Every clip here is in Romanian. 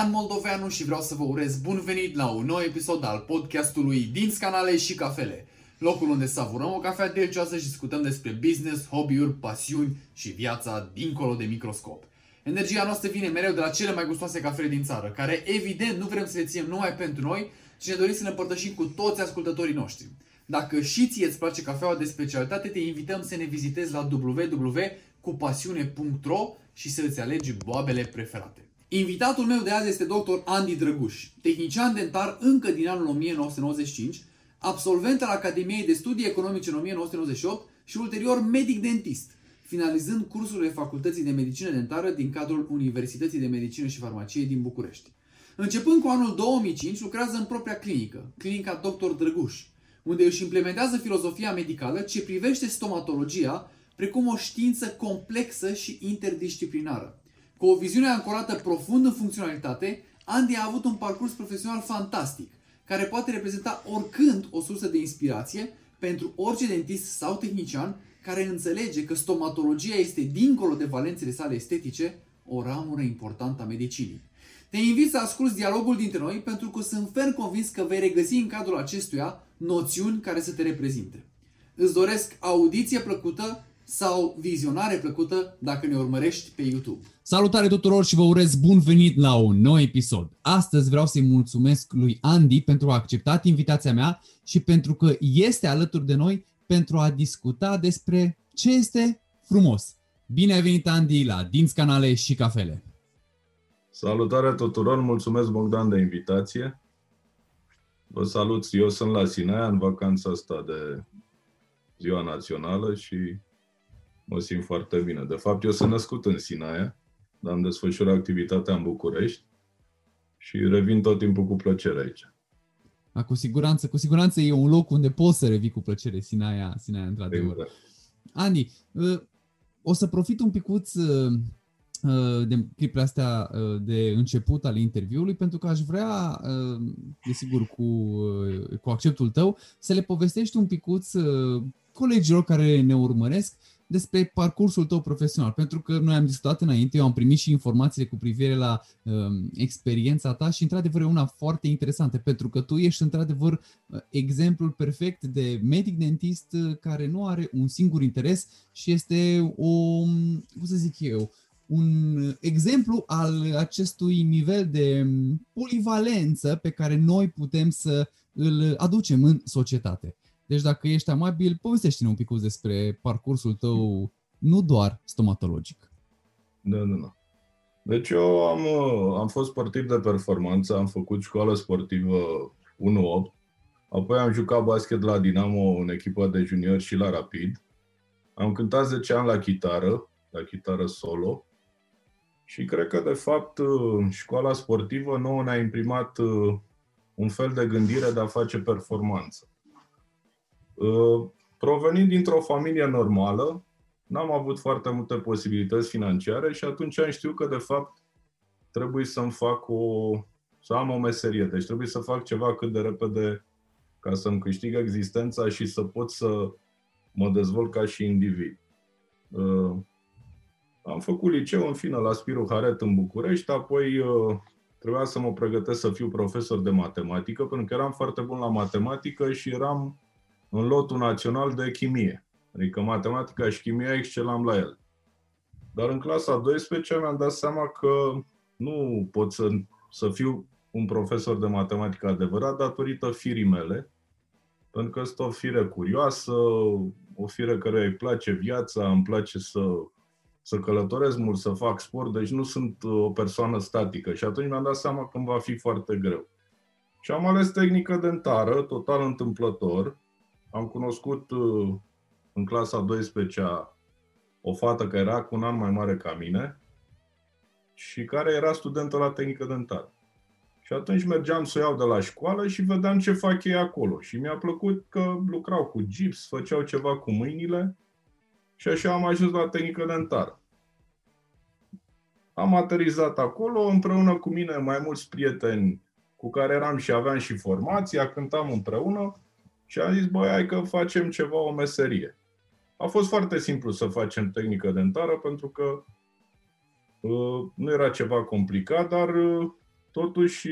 Dan Moldoveanu și vreau să vă urez bun venit la un nou episod al podcastului din Canale și Cafele. Locul unde savurăm o cafea delicioasă și discutăm despre business, hobby-uri, pasiuni și viața dincolo de microscop. Energia noastră vine mereu de la cele mai gustoase cafele din țară, care evident nu vrem să le ținem numai pentru noi, ci ne dorim să ne împărtășim cu toți ascultătorii noștri. Dacă și ție îți place cafeaua de specialitate, te invităm să ne vizitezi la www.cupasiune.ro și să îți alegi boabele preferate. Invitatul meu de azi este dr. Andy Drăguș, tehnician dentar încă din anul 1995, absolvent al Academiei de Studii Economice în 1998 și ulterior medic dentist, finalizând cursurile Facultății de Medicină Dentară din cadrul Universității de Medicină și Farmacie din București. Începând cu anul 2005, lucrează în propria clinică, clinica Dr. Drăguș, unde își implementează filozofia medicală ce privește stomatologia precum o știință complexă și interdisciplinară. Cu o viziune ancorată profund în funcționalitate, Andy a avut un parcurs profesional fantastic, care poate reprezenta oricând o sursă de inspirație pentru orice dentist sau tehnician care înțelege că stomatologia este, dincolo de valențele sale estetice, o ramură importantă a medicinii. Te invit să asculți dialogul dintre noi pentru că sunt ferm convins că vei regăsi în cadrul acestuia noțiuni care să te reprezinte. Îți doresc audiție plăcută sau vizionare plăcută dacă ne urmărești pe YouTube. Salutare tuturor și vă urez bun venit la un nou episod. Astăzi vreau să-i mulțumesc lui Andy pentru a acceptat invitația mea și pentru că este alături de noi pentru a discuta despre ce este frumos. Bine ai venit, Andy, la Dinți Canale și Cafele. Salutare tuturor, mulțumesc Bogdan de invitație. Vă salut, eu sunt la Sinaia în vacanța asta de ziua națională și mă simt foarte bine. De fapt, eu sunt născut în Sinaia, dar am desfășurat activitatea în București și revin tot timpul cu plăcere aici. A, cu siguranță, cu siguranță e un loc unde poți să revii cu plăcere, Sinaia, Sinaia într-adevăr. Exact. Andy, ă, o să profit un picuț ă, ă, de clipurile astea de început al interviului, pentru că aș vrea, desigur, cu, cu acceptul tău, să le povestești un picuț colegilor care ne urmăresc despre parcursul tău profesional, pentru că noi am discutat înainte, eu am primit și informațiile cu privire la um, experiența ta și într-adevăr e una foarte interesantă, pentru că tu ești într-adevăr uh, exemplul perfect de medic dentist uh, care nu are un singur interes și este o, cum să zic eu, un exemplu al acestui nivel de um, polivalență pe care noi putem să îl aducem în societate. Deci dacă ești amabil, povestește-ne un pic despre parcursul tău, nu doar stomatologic. Da, da, da. Deci eu am, am fost sportiv de performanță, am făcut școală sportivă 1-8, apoi am jucat basket la Dinamo în echipa de junior și la Rapid. Am cântat 10 ani la chitară, la chitară solo. Și cred că, de fapt, școala sportivă nouă ne-a imprimat uh, un fel de gândire de a face performanță. Uh, provenind dintr-o familie normală, n-am avut foarte multe posibilități financiare și atunci am știut că, de fapt, trebuie să-mi fac o, să am o meserie. Deci trebuie să fac ceva cât de repede ca să-mi câștig existența și să pot să mă dezvolt ca și individ. Uh, am făcut liceu, în fine, la Spiru Haret în București, apoi uh, trebuia să mă pregătesc să fiu profesor de matematică, pentru că eram foarte bun la matematică și eram în lotul național de chimie. Adică matematica și chimia excelam la el. Dar în clasa 12 mi-am dat seama că nu pot să, să fiu un profesor de matematică adevărat datorită firii mele, pentru că sunt o fire curioasă, o fire care îi place viața, îmi place să, să călătoresc mult, să fac sport, deci nu sunt o persoană statică. Și atunci mi-am dat seama că îmi va fi foarte greu. Și am ales tehnică dentară, total întâmplător, am cunoscut uh, în clasa 12-a o fată care era cu un an mai mare ca mine și care era studentă la tehnică dentară. Și atunci mergeam să o iau de la școală și vedeam ce fac ei acolo. Și mi-a plăcut că lucrau cu gips, făceau ceva cu mâinile și așa am ajuns la tehnică dentară. Am aterizat acolo împreună cu mine mai mulți prieteni cu care eram și aveam și formația, cântam împreună și am zis, băi, hai că facem ceva, o meserie. A fost foarte simplu să facem tehnică dentară pentru că uh, nu era ceva complicat, dar uh, totuși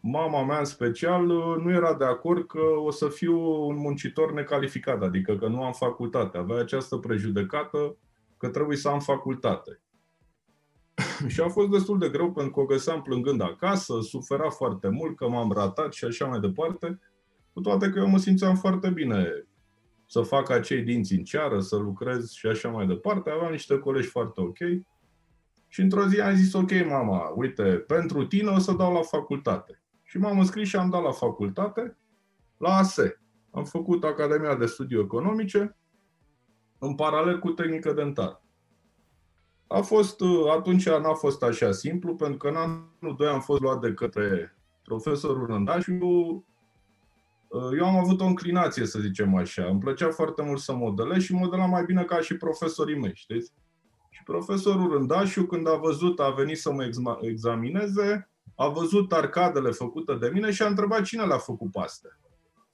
mama mea în special nu era de acord că o să fiu un muncitor necalificat, adică că nu am facultate. Avea această prejudecată că trebuie să am facultate. și a fost destul de greu pentru că o găseam plângând acasă, sufera foarte mult că m-am ratat și așa mai departe, cu toate că eu mă simțeam foarte bine să fac acei dinți în ceară, să lucrez și așa mai departe. Aveam niște colegi foarte ok. Și într-o zi am zis, ok, mama, uite, pentru tine o să dau la facultate. Și m-am înscris și am dat la facultate, la ASE. Am făcut Academia de Studii Economice, în paralel cu tehnică dentară. A fost, atunci n-a fost așa simplu, pentru că în anul 2 am fost luat de către profesorul Rândașu. Eu am avut o înclinație, să zicem așa. Îmi plăcea foarte mult să modelez și modelam mai bine ca și profesorii mei, știți? Și profesorul Rândașu, când a văzut, a venit să mă examineze, a văzut arcadele făcute de mine și a întrebat cine le-a făcut pe astea.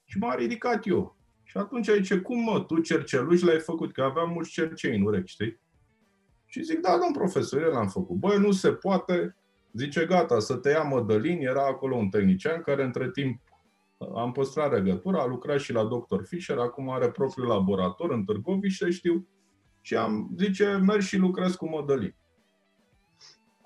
Și m-a ridicat eu. Și atunci zice, cum mă, tu cerceluși l-ai făcut? Că aveam mulți cercei în urechi, știi? Și zic, da, domn profesor, eu l-am făcut. Băi, nu se poate. Zice, gata, să te ia Mădălin. Era acolo un tehnician care între timp am păstrat legătura, a lucrat și la Dr. Fischer, acum are propriul laborator în Târgoviște, știu. Și am, zice, merg și lucrez cu Mădălin.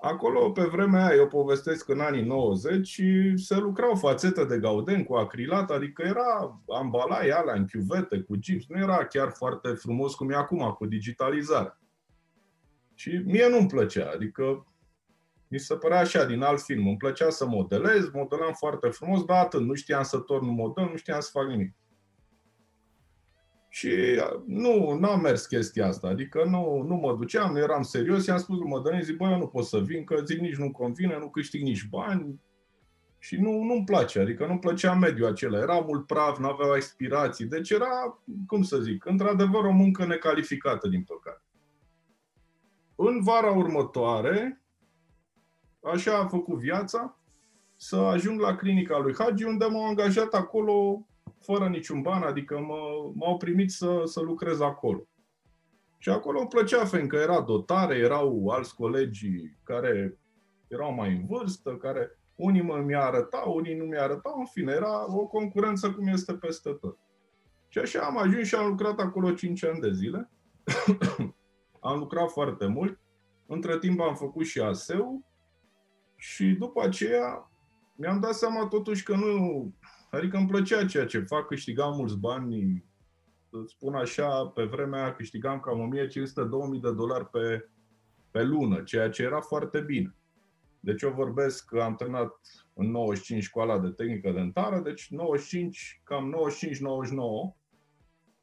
Acolo, pe vremea aia, eu povestesc în anii 90 și se lucrau fațete de gauden cu acrilat, adică era ambalai alea în chiuvete cu gips. Nu era chiar foarte frumos cum e acum cu digitalizarea. Și mie nu-mi plăcea, adică mi se părea așa, din alt film. Îmi plăcea să modelez, modelam foarte frumos, dar atât. Nu știam să torn un model, nu știam să fac nimic. Și nu, n-a mers chestia asta, adică nu, nu mă duceam, nu eram serios, i-am spus lui Mădălin, zic, băi, eu nu pot să vin, că zic nici nu convine, nu câștig nici bani și nu, nu-mi place, adică nu-mi plăcea mediul acela, era mult praf, nu avea aspirații, deci era, cum să zic, într-adevăr o muncă necalificată, din păcate. În vara următoare, așa a făcut viața, să ajung la clinica lui Hagi, unde m-au angajat acolo fără niciun ban, adică mă, m-au primit să, să lucrez acolo. Și acolo îmi plăcea, fiindcă era dotare, erau alți colegi care erau mai în vârstă, care unii mă mi arătau, unii nu mi arătau, în fine, era o concurență cum este peste tot. Și așa am ajuns și am lucrat acolo 5 ani de zile. am lucrat foarte mult. Între timp am făcut și ASEU și după aceea mi-am dat seama totuși că nu Adică îmi plăcea ceea ce fac, câștigam mulți bani, să spun așa, pe vremea aia câștigam cam 1500-2000 de dolari pe, pe lună, ceea ce era foarte bine. Deci eu vorbesc că am terminat în 95 școala de tehnică dentară, deci 95, cam 95-99,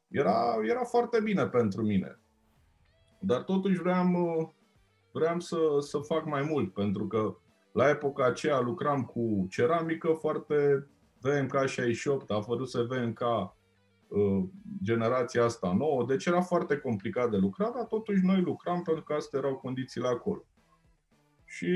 era, era foarte bine pentru mine. Dar totuși vreau, vreau să, să fac mai mult, pentru că la epoca aceea lucram cu ceramică foarte VMK 68, a apărut să VMK uh, generația asta nouă, deci era foarte complicat de lucrat, dar totuși noi lucram pentru că astea erau condițiile acolo. Și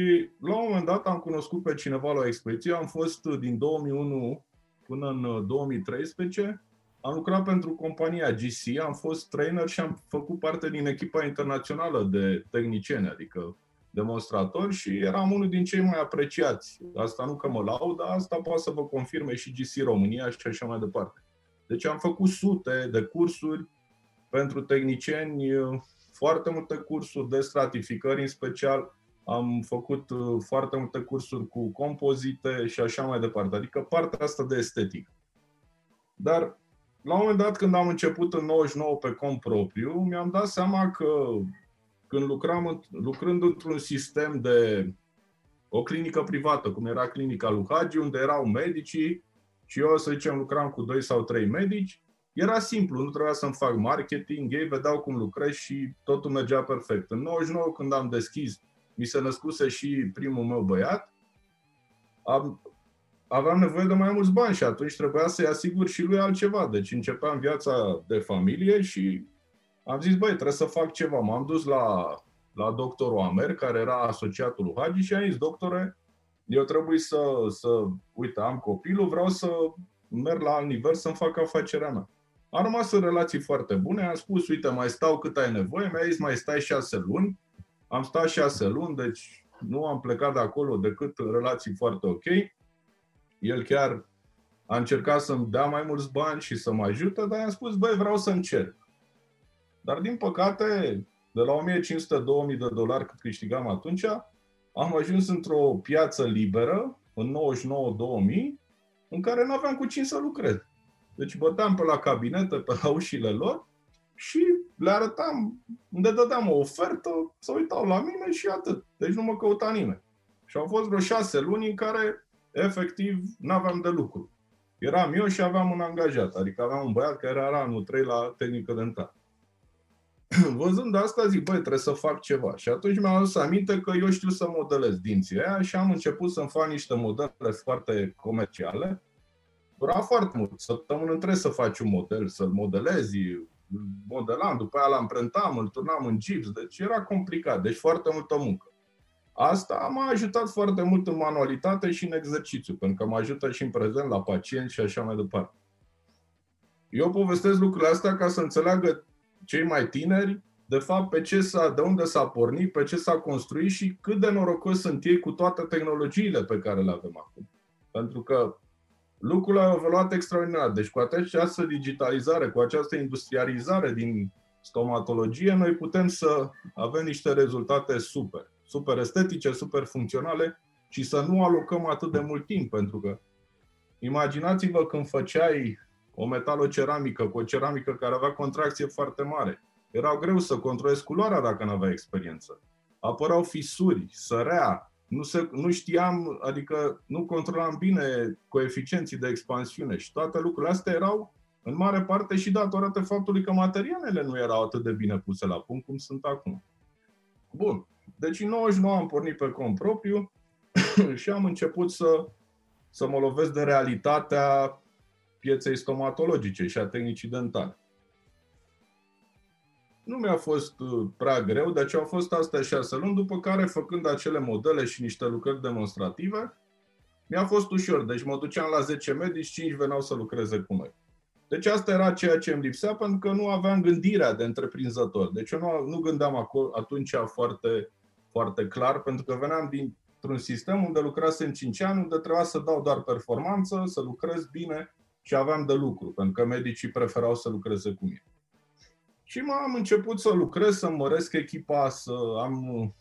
la un moment dat am cunoscut pe cineva la o expediție, am fost din 2001 până în 2013, uh, am lucrat pentru compania GC, am fost trainer și am făcut parte din echipa internațională de tehnicieni, adică demonstratori și eram unul din cei mai apreciați. Asta nu că mă laud, dar asta poate să vă confirme și GC România și așa mai departe. Deci am făcut sute de cursuri pentru tehnicieni, foarte multe cursuri de stratificări în special, am făcut uh, foarte multe cursuri cu compozite și așa mai departe, adică partea asta de estetic. Dar la un moment dat, când am început în 99 pe cont propriu, mi-am dat seama că când lucram, lucrând într-un sistem de o clinică privată, cum era clinica lui Hagi, unde erau medicii și eu, să zicem, lucram cu doi sau trei medici, era simplu, nu trebuia să-mi fac marketing, ei vedeau cum lucrez și totul mergea perfect. În 99, când am deschis, mi se născuse și primul meu băiat, am, aveam nevoie de mai mulți bani și atunci trebuia să-i asigur și lui altceva. Deci începeam viața de familie și am zis, băi, trebuie să fac ceva. M-am dus la, la doctorul Amer, care era asociatul lui Hagi și am zis, doctore, eu trebuie să, să, uite, am copilul, vreau să merg la alt nivel să-mi fac afacerea mea. Am rămas în relații foarte bune, am spus, uite, mai stau cât ai nevoie, mi-a zis, mai stai șase luni. Am stat șase luni, deci nu am plecat de acolo decât în relații foarte ok. El chiar a încercat să-mi dea mai mulți bani și să mă ajute, dar i-am spus, băi, vreau să încerc. Dar din păcate, de la 1500-2000 de dolari cât câștigam atunci, am ajuns într-o piață liberă, în 99-2000, în care nu aveam cu cine să lucrez. Deci băteam pe la cabinete, pe la ușile lor și le arătam, unde dădeam o ofertă, să uitau la mine și atât. Deci nu mă căuta nimeni. Și au fost vreo șase luni în care, efectiv, nu aveam de lucru. Eram eu și aveam un angajat, adică aveam un băiat care era anul 3 la tehnică dentară. Văzând asta, zic, băi, trebuie să fac ceva. Și atunci mi-am adus aminte că eu știu să modelez dinții aia și am început să-mi fac niște modele foarte comerciale. Dura foarte mult, săptămână întreg să faci un model, să-l modelezi, modelam, după aia l-amprentam, îl turnam în gips, deci era complicat, deci foarte multă muncă. Asta m-a ajutat foarte mult în manualitate și în exercițiu, pentru că mă ajută și în prezent la pacienți și așa mai departe. Eu povestesc lucrurile astea ca să înțeleagă cei mai tineri, de fapt, pe ce s-a, de unde s-a pornit, pe ce s-a construit și cât de norocos sunt ei cu toate tehnologiile pe care le avem acum. Pentru că lucrurile au evoluat extraordinar. Deci cu această digitalizare, cu această industrializare din stomatologie, noi putem să avem niște rezultate super, super estetice, super funcționale și să nu alocăm atât de mult timp, pentru că imaginați-vă când făceai o metaloceramică cu o ceramică care avea contracție foarte mare. Era greu să controlezi culoarea dacă nu avea experiență. Apărau fisuri, sărea, nu, se, nu știam, adică nu controlam bine coeficienții de expansiune și toate lucrurile astea erau în mare parte și datorate faptului că materialele nu erau atât de bine puse la punct cum sunt acum. Bun. Deci în 99 am pornit pe cont propriu și am început să, să mă lovesc de realitatea pieței stomatologice și a tehnicii dentale. Nu mi-a fost uh, prea greu, deci au fost astea șase luni, după care, făcând acele modele și niște lucrări demonstrative, mi-a fost ușor. Deci mă duceam la 10 medici, 5 veneau să lucreze cu noi. Deci asta era ceea ce îmi lipsea, pentru că nu aveam gândirea de întreprinzător. Deci eu nu, nu gândeam acolo, atunci foarte, foarte clar, pentru că veneam dintr-un sistem unde lucrasem 5 ani, unde trebuia să dau doar performanță, să lucrez bine și aveam de lucru, pentru că medicii preferau să lucreze cu mine. Și m-am început să lucrez, să măresc echipa, să am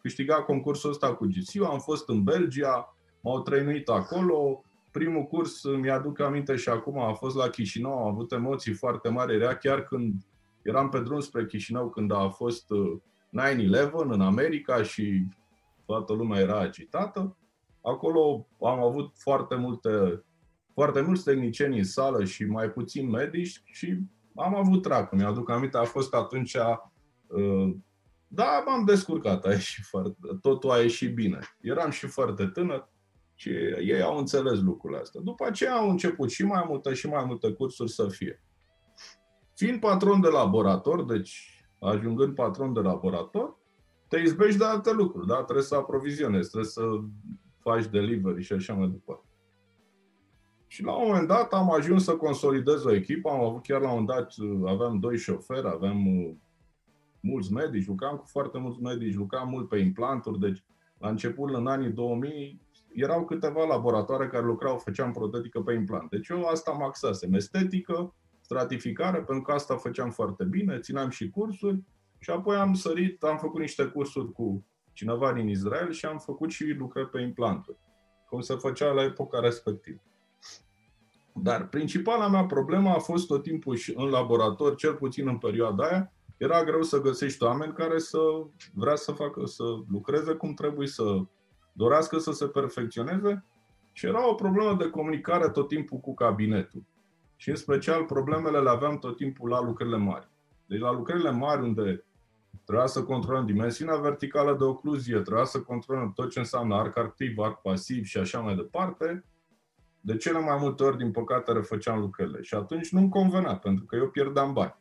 câștigat concursul ăsta cu GCU, am fost în Belgia, m-au trăinuit acolo, primul curs, mi-aduc aminte și acum, a fost la Chișinău, am avut emoții foarte mari, era chiar când eram pe drum spre Chișinău, când a fost 9-11 uh, în America și toată lumea era agitată. Acolo am avut foarte multe foarte mulți tehnicieni în sală și mai puțin medici și am avut trac. Mi-aduc aminte, a fost atunci, uh, da, m-am descurcat, a ieșit foarte, totul a ieșit bine. Eram și foarte tânăr și ei au înțeles lucrurile astea. După aceea au început și mai multe și mai multe cursuri să fie. Fiind patron de laborator, deci ajungând patron de laborator, te izbești de alte lucruri, da? Trebuie să aprovizionezi, trebuie să faci delivery și așa mai departe. Și la un moment dat am ajuns să consolidez o echipă, am avut chiar la un moment dat, aveam doi șoferi, aveam uh, mulți medici, lucram cu foarte mulți medici, lucram mult pe implanturi, deci la început, în anii 2000, erau câteva laboratoare care lucrau, făceam protetică pe implant. Deci eu asta mă axasem, estetică, stratificare, pentru că asta făceam foarte bine, țineam și cursuri și apoi am sărit, am făcut niște cursuri cu cineva din Israel și am făcut și lucrări pe implanturi, cum se făcea la epoca respectivă. Dar principala mea problemă a fost tot timpul și în laborator, cel puțin în perioada aia, era greu să găsești oameni care să vrea să facă, să lucreze cum trebuie, să dorească să se perfecționeze și era o problemă de comunicare tot timpul cu cabinetul. Și în special problemele le aveam tot timpul la lucrările mari. Deci la lucrările mari unde trebuia să controlăm dimensiunea verticală de ocluzie, trebuia să controlăm tot ce înseamnă arc activ, arc pasiv și așa mai departe, de cele mai multe ori, din păcate, refăceam lucrările. Și atunci nu-mi convenea, pentru că eu pierdeam bani.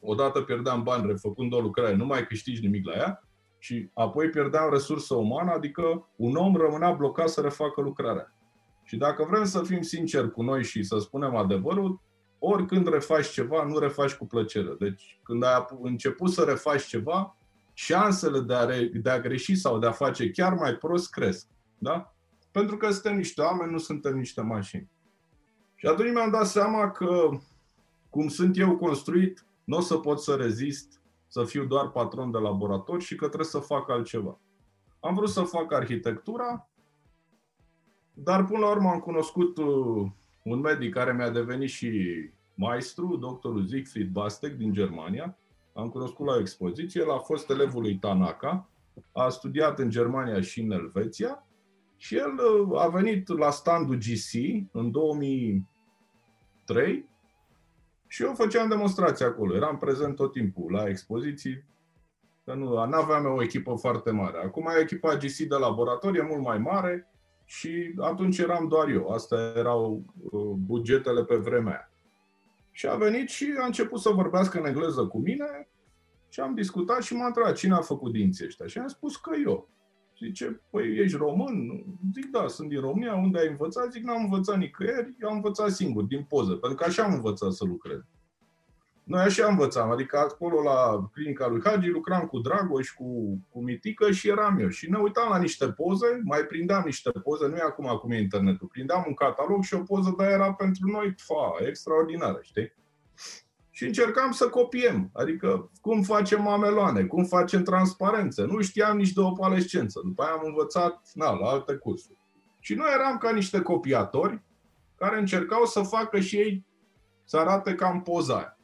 Odată pierdeam bani refăcând o lucrare, nu mai câștigi nimic la ea, și apoi pierdeam resursă umană, adică un om rămânea blocat să refacă lucrarea. Și dacă vrem să fim sinceri cu noi și să spunem adevărul, oricând refaci ceva, nu refaci cu plăcere. Deci când ai început să refaci ceva, șansele de a, re, de a greși sau de a face chiar mai prost cresc. Da? Pentru că suntem niște oameni, nu suntem niște mașini. Și atunci mi-am dat seama că, cum sunt eu construit, nu o să pot să rezist, să fiu doar patron de laborator și că trebuie să fac altceva. Am vrut să fac arhitectura, dar până la urmă am cunoscut uh, un medic care mi-a devenit și maestru, doctorul Siegfried Bastek din Germania. Am cunoscut la o expoziție, el a fost elevul lui Tanaka, a studiat în Germania și în Elveția și el uh, a venit la standul GC în 2003 și eu făceam demonstrații acolo. Eram prezent tot timpul la expoziții, că nu aveam o echipă foarte mare. Acum e echipa GC de laborator, e mult mai mare și atunci eram doar eu. Astea erau uh, bugetele pe vremea aia. Și a venit și a început să vorbească în engleză cu mine și am discutat și m-a întrebat cine a făcut dinții ăștia. Și am spus că eu. Zice, păi ești român? Zic, da, sunt din România, unde ai învățat? Zic, n-am învățat nicăieri, eu am învățat singur, din poză, pentru că așa am învățat să lucrez. Noi așa învățam, adică acolo la clinica lui Hagi lucram cu Dragoș, cu, cu Mitică și eram eu. Și ne uitam la niște poze, mai prindeam niște poze, nu e acum acum e internetul, prindeam un catalog și o poză de era pentru noi, fa, extraordinară, știi? Și încercam să copiem, adică cum facem mameloane, cum facem transparență. Nu știam nici de opalescență. După aia am învățat na, la alte cursuri. Și noi eram ca niște copiatori care încercau să facă și ei să arate cam poza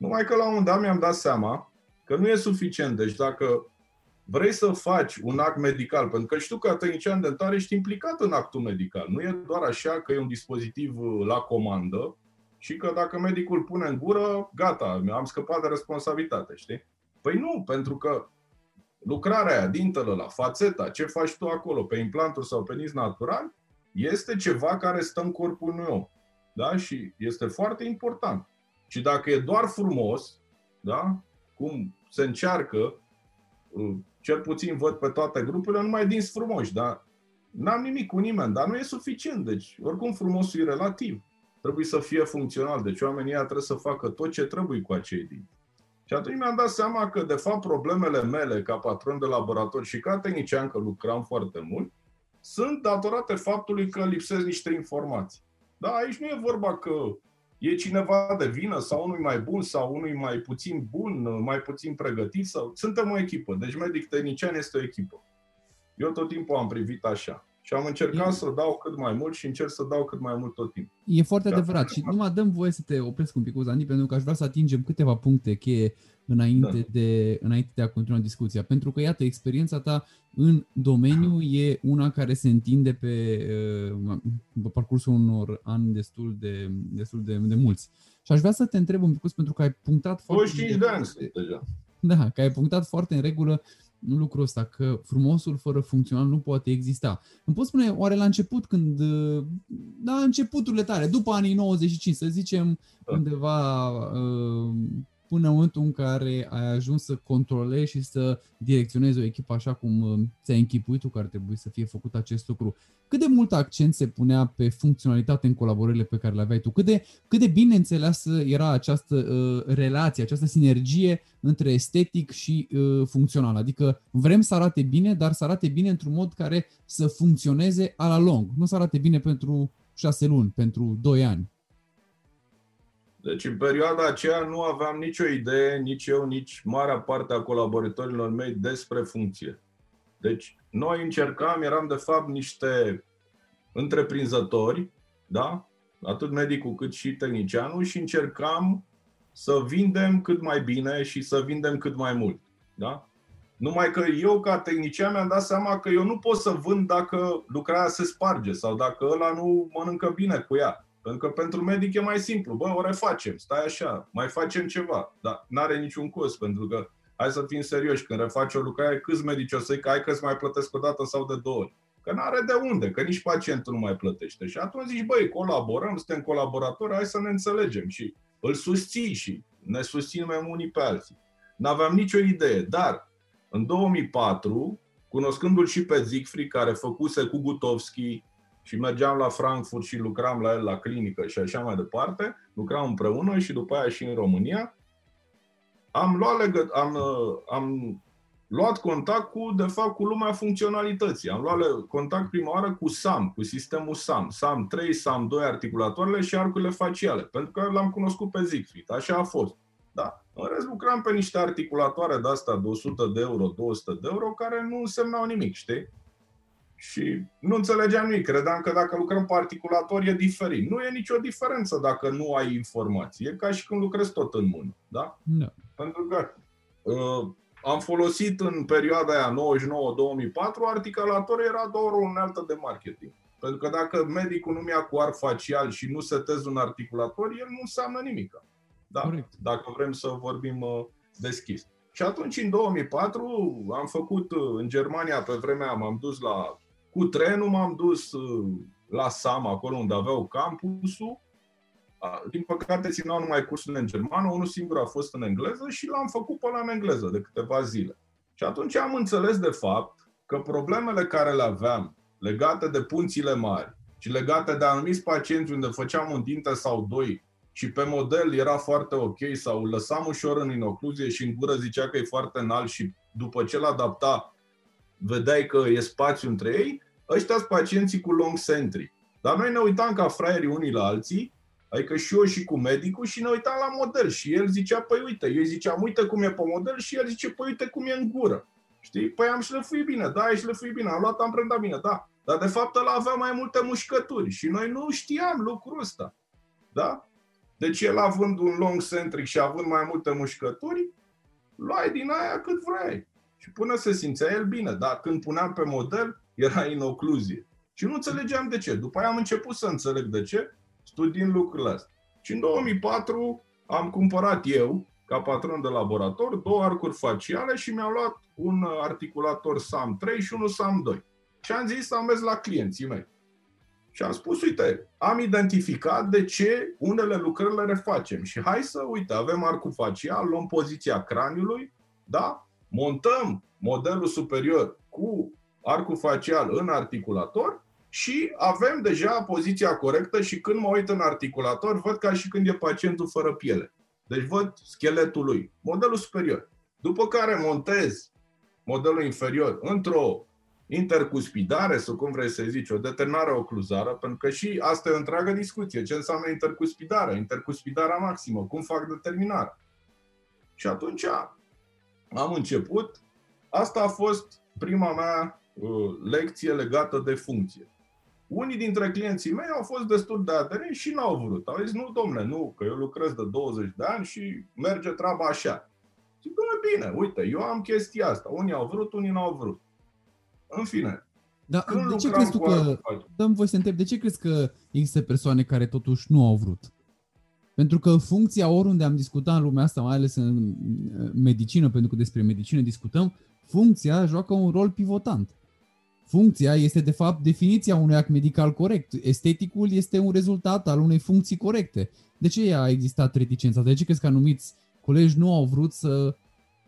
numai că la un moment dat mi-am dat seama că nu e suficient. Deci dacă vrei să faci un act medical, pentru că știu că tehnician dentar ești implicat în actul medical. Nu e doar așa că e un dispozitiv uh, la comandă și că dacă medicul pune în gură, gata, am scăpat de responsabilitate, știi? Păi nu, pentru că lucrarea aia, dintelă la fațeta, ce faci tu acolo, pe implanturi sau pe nis natural, este ceva care stă în corpul meu. Da? Și este foarte important. Și dacă e doar frumos, da? cum se încearcă, uh, cel puțin văd pe toate grupurile, numai din frumoși, dar n-am nimic cu nimeni, dar nu e suficient. Deci, oricum, frumosul e relativ. Trebuie să fie funcțional. Deci, oamenii trebuie să facă tot ce trebuie cu acei dinți. Și atunci mi-am dat seama că, de fapt, problemele mele ca patron de laborator și ca tehnician, că lucram foarte mult, sunt datorate faptului că lipsesc niște informații. Da, aici nu e vorba că e cineva de vină sau unul mai bun sau unul mai puțin bun, mai puțin pregătit. sau Suntem o echipă, deci medic tehnician este o echipă. Eu tot timpul am privit așa. Și am încercat e... să dau cât mai mult și încerc să dau cât mai mult tot timpul. E foarte și adevărat. Și numai dăm voie să te opresc un pic, Zani, pentru că aș vrea să atingem câteva puncte cheie înainte, da. de, înainte de a continua discuția. Pentru că, iată, experiența ta în domeniu e una care se întinde pe, uh, pe parcursul unor ani destul de, destul de, de mulți. Și aș vrea să te întreb un pic, pentru că ai punctat foarte... 25 de ani deja. Da, că ai punctat foarte în regulă lucrul ăsta, că frumosul fără funcțional nu poate exista. Îmi poți spune, oare la început, când, da, începuturile tale, după anii 95, să zicem, da. undeva uh, până în momentul în care ai ajuns să controlezi și să direcționezi o echipă așa cum uh, ți-ai închipuit tu că ar trebui să fie făcut acest lucru. Cât de mult accent se punea pe funcționalitate în colaborările pe care le aveai tu? Cât de, cât de bine înțeleasă era această uh, relație, această sinergie între estetic și uh, funcțional? Adică vrem să arate bine, dar să arate bine într-un mod care să funcționeze a la lung. Nu să arate bine pentru șase luni, pentru doi ani. Deci în perioada aceea nu aveam nicio idee, nici eu, nici marea parte a colaboratorilor mei despre funcție. Deci noi încercam, eram de fapt niște întreprinzători, da? atât medicul cât și tehnicianul și încercam să vindem cât mai bine și să vindem cât mai mult. Da? Numai că eu, ca tehnician, mi-am dat seama că eu nu pot să vând dacă lucrarea se sparge sau dacă ăla nu mănâncă bine cu ea. Pentru că pentru medic e mai simplu. Bă, o refacem, stai așa, mai facem ceva. Dar nu are niciun cost, pentru că, hai să fim serioși, când refaci o lucrare, câți medici o să-i că ai că mai plătesc o dată sau de două ori? Că nu are de unde, că nici pacientul nu mai plătește. Și atunci zici, băi, colaborăm, suntem colaboratori, hai să ne înțelegem. Și îl susții și ne susținem unii pe alții. N-aveam nicio idee, dar în 2004, cunoscându-l și pe Siegfried, care făcuse cu Gutovski, și mergeam la Frankfurt și lucram la el la clinică și așa mai departe, lucram împreună și după aia și în România. Am luat legă, am, am luat contact cu, de fapt, cu lumea funcționalității. Am luat contact prima oară cu SAM, cu sistemul SAM. SAM 3, SAM 2, articulatoarele și arcurile faciale, pentru că l-am cunoscut pe Siegfried. Așa a fost. Da. În rest, lucram pe niște articulatoare de asta de 100 de euro, 200 de euro, care nu însemnau nimic, știi? Și nu înțelegeam nimic. Credeam că dacă lucrăm pe articulator e diferit. Nu e nicio diferență dacă nu ai informații. E ca și când lucrezi tot în mână. Da? Da. Pentru că uh, am folosit în perioada aia 99-2004, articulator era doar o unealtă de marketing. Pentru că dacă medicul nu mi-a cu ar facial și nu setez un articulator, el nu înseamnă nimic. Da? Corect. Dacă vrem să vorbim uh, deschis. Și atunci, în 2004, am făcut uh, în Germania, pe vremea m-am dus la cu trenul, m-am dus uh, la SAM, acolo unde aveau campusul. Din păcate, țineau numai cursurile în germană, unul singur a fost în engleză și l-am făcut pe la în engleză de câteva zile. Și atunci am înțeles, de fapt, că problemele care le aveam legate de punțile mari și legate de anumiți pacienți unde făceam un dinte sau doi și pe model era foarte ok sau îl lăsam ușor în inocluzie și în gură zicea că e foarte înalt și după ce l-adapta vedeai că e spațiu între ei, ăștia sunt pacienții cu long sentry. Dar noi ne uitam ca fraierii unii la alții, adică și eu și cu medicul și ne uitam la model și el zicea, păi uite, eu ziceam, uite cum e pe model și el zice, păi uite cum e în gură. Știi? Păi am șlefuit bine, da, ai șlefuit bine, am luat amprenta bine, da. Dar de fapt el avea mai multe mușcături și noi nu știam lucrul ăsta. Da? Deci el având un long centric și având mai multe mușcături, luai din aia cât vrei. Și până se simțea el bine, dar când puneam pe model, era în ocluzie. Și nu înțelegeam de ce. După aia am început să înțeleg de ce, studiind lucrurile astea. Și în 2004 am cumpărat eu, ca patron de laborator, două arcuri faciale și mi-am luat un articulator SAM 3 și unul SAM 2. Și am zis să am mers la clienții mei. Și am spus, uite, am identificat de ce unele lucrări le refacem și hai să, uite, avem arcul facial, luăm poziția craniului, da? Montăm modelul superior cu arcul facial în articulator și avem deja poziția corectă și când mă uit în articulator, văd ca și când e pacientul fără piele. Deci văd scheletul lui, modelul superior. După care montez modelul inferior într-o intercuspidare, sau cum vrei să zici, o determinare ocluzară, pentru că și asta e o întreagă discuție. Ce înseamnă intercuspidarea? Intercuspidarea maximă. Cum fac determinarea? Și atunci am început. Asta a fost prima mea uh, lecție legată de funcție. Unii dintre clienții mei au fost destul de aderi și n-au vrut. Au zis, nu, domnule, nu, că eu lucrez de 20 de ani și merge treaba așa. Zic, domnule, bine, uite, eu am chestia asta. Unii au vrut, unii n-au vrut. În fine, da, de ce crezi tu că, dăm voi să întreb, de ce crezi că există persoane care totuși nu au vrut? Pentru că funcția oriunde am discutat în lumea asta, mai ales în medicină, pentru că despre medicină discutăm, funcția joacă un rol pivotant. Funcția este de fapt definiția unui act medical corect. Esteticul este un rezultat al unei funcții corecte. De ce a existat reticența? De ce crezi că anumiți colegi nu au vrut să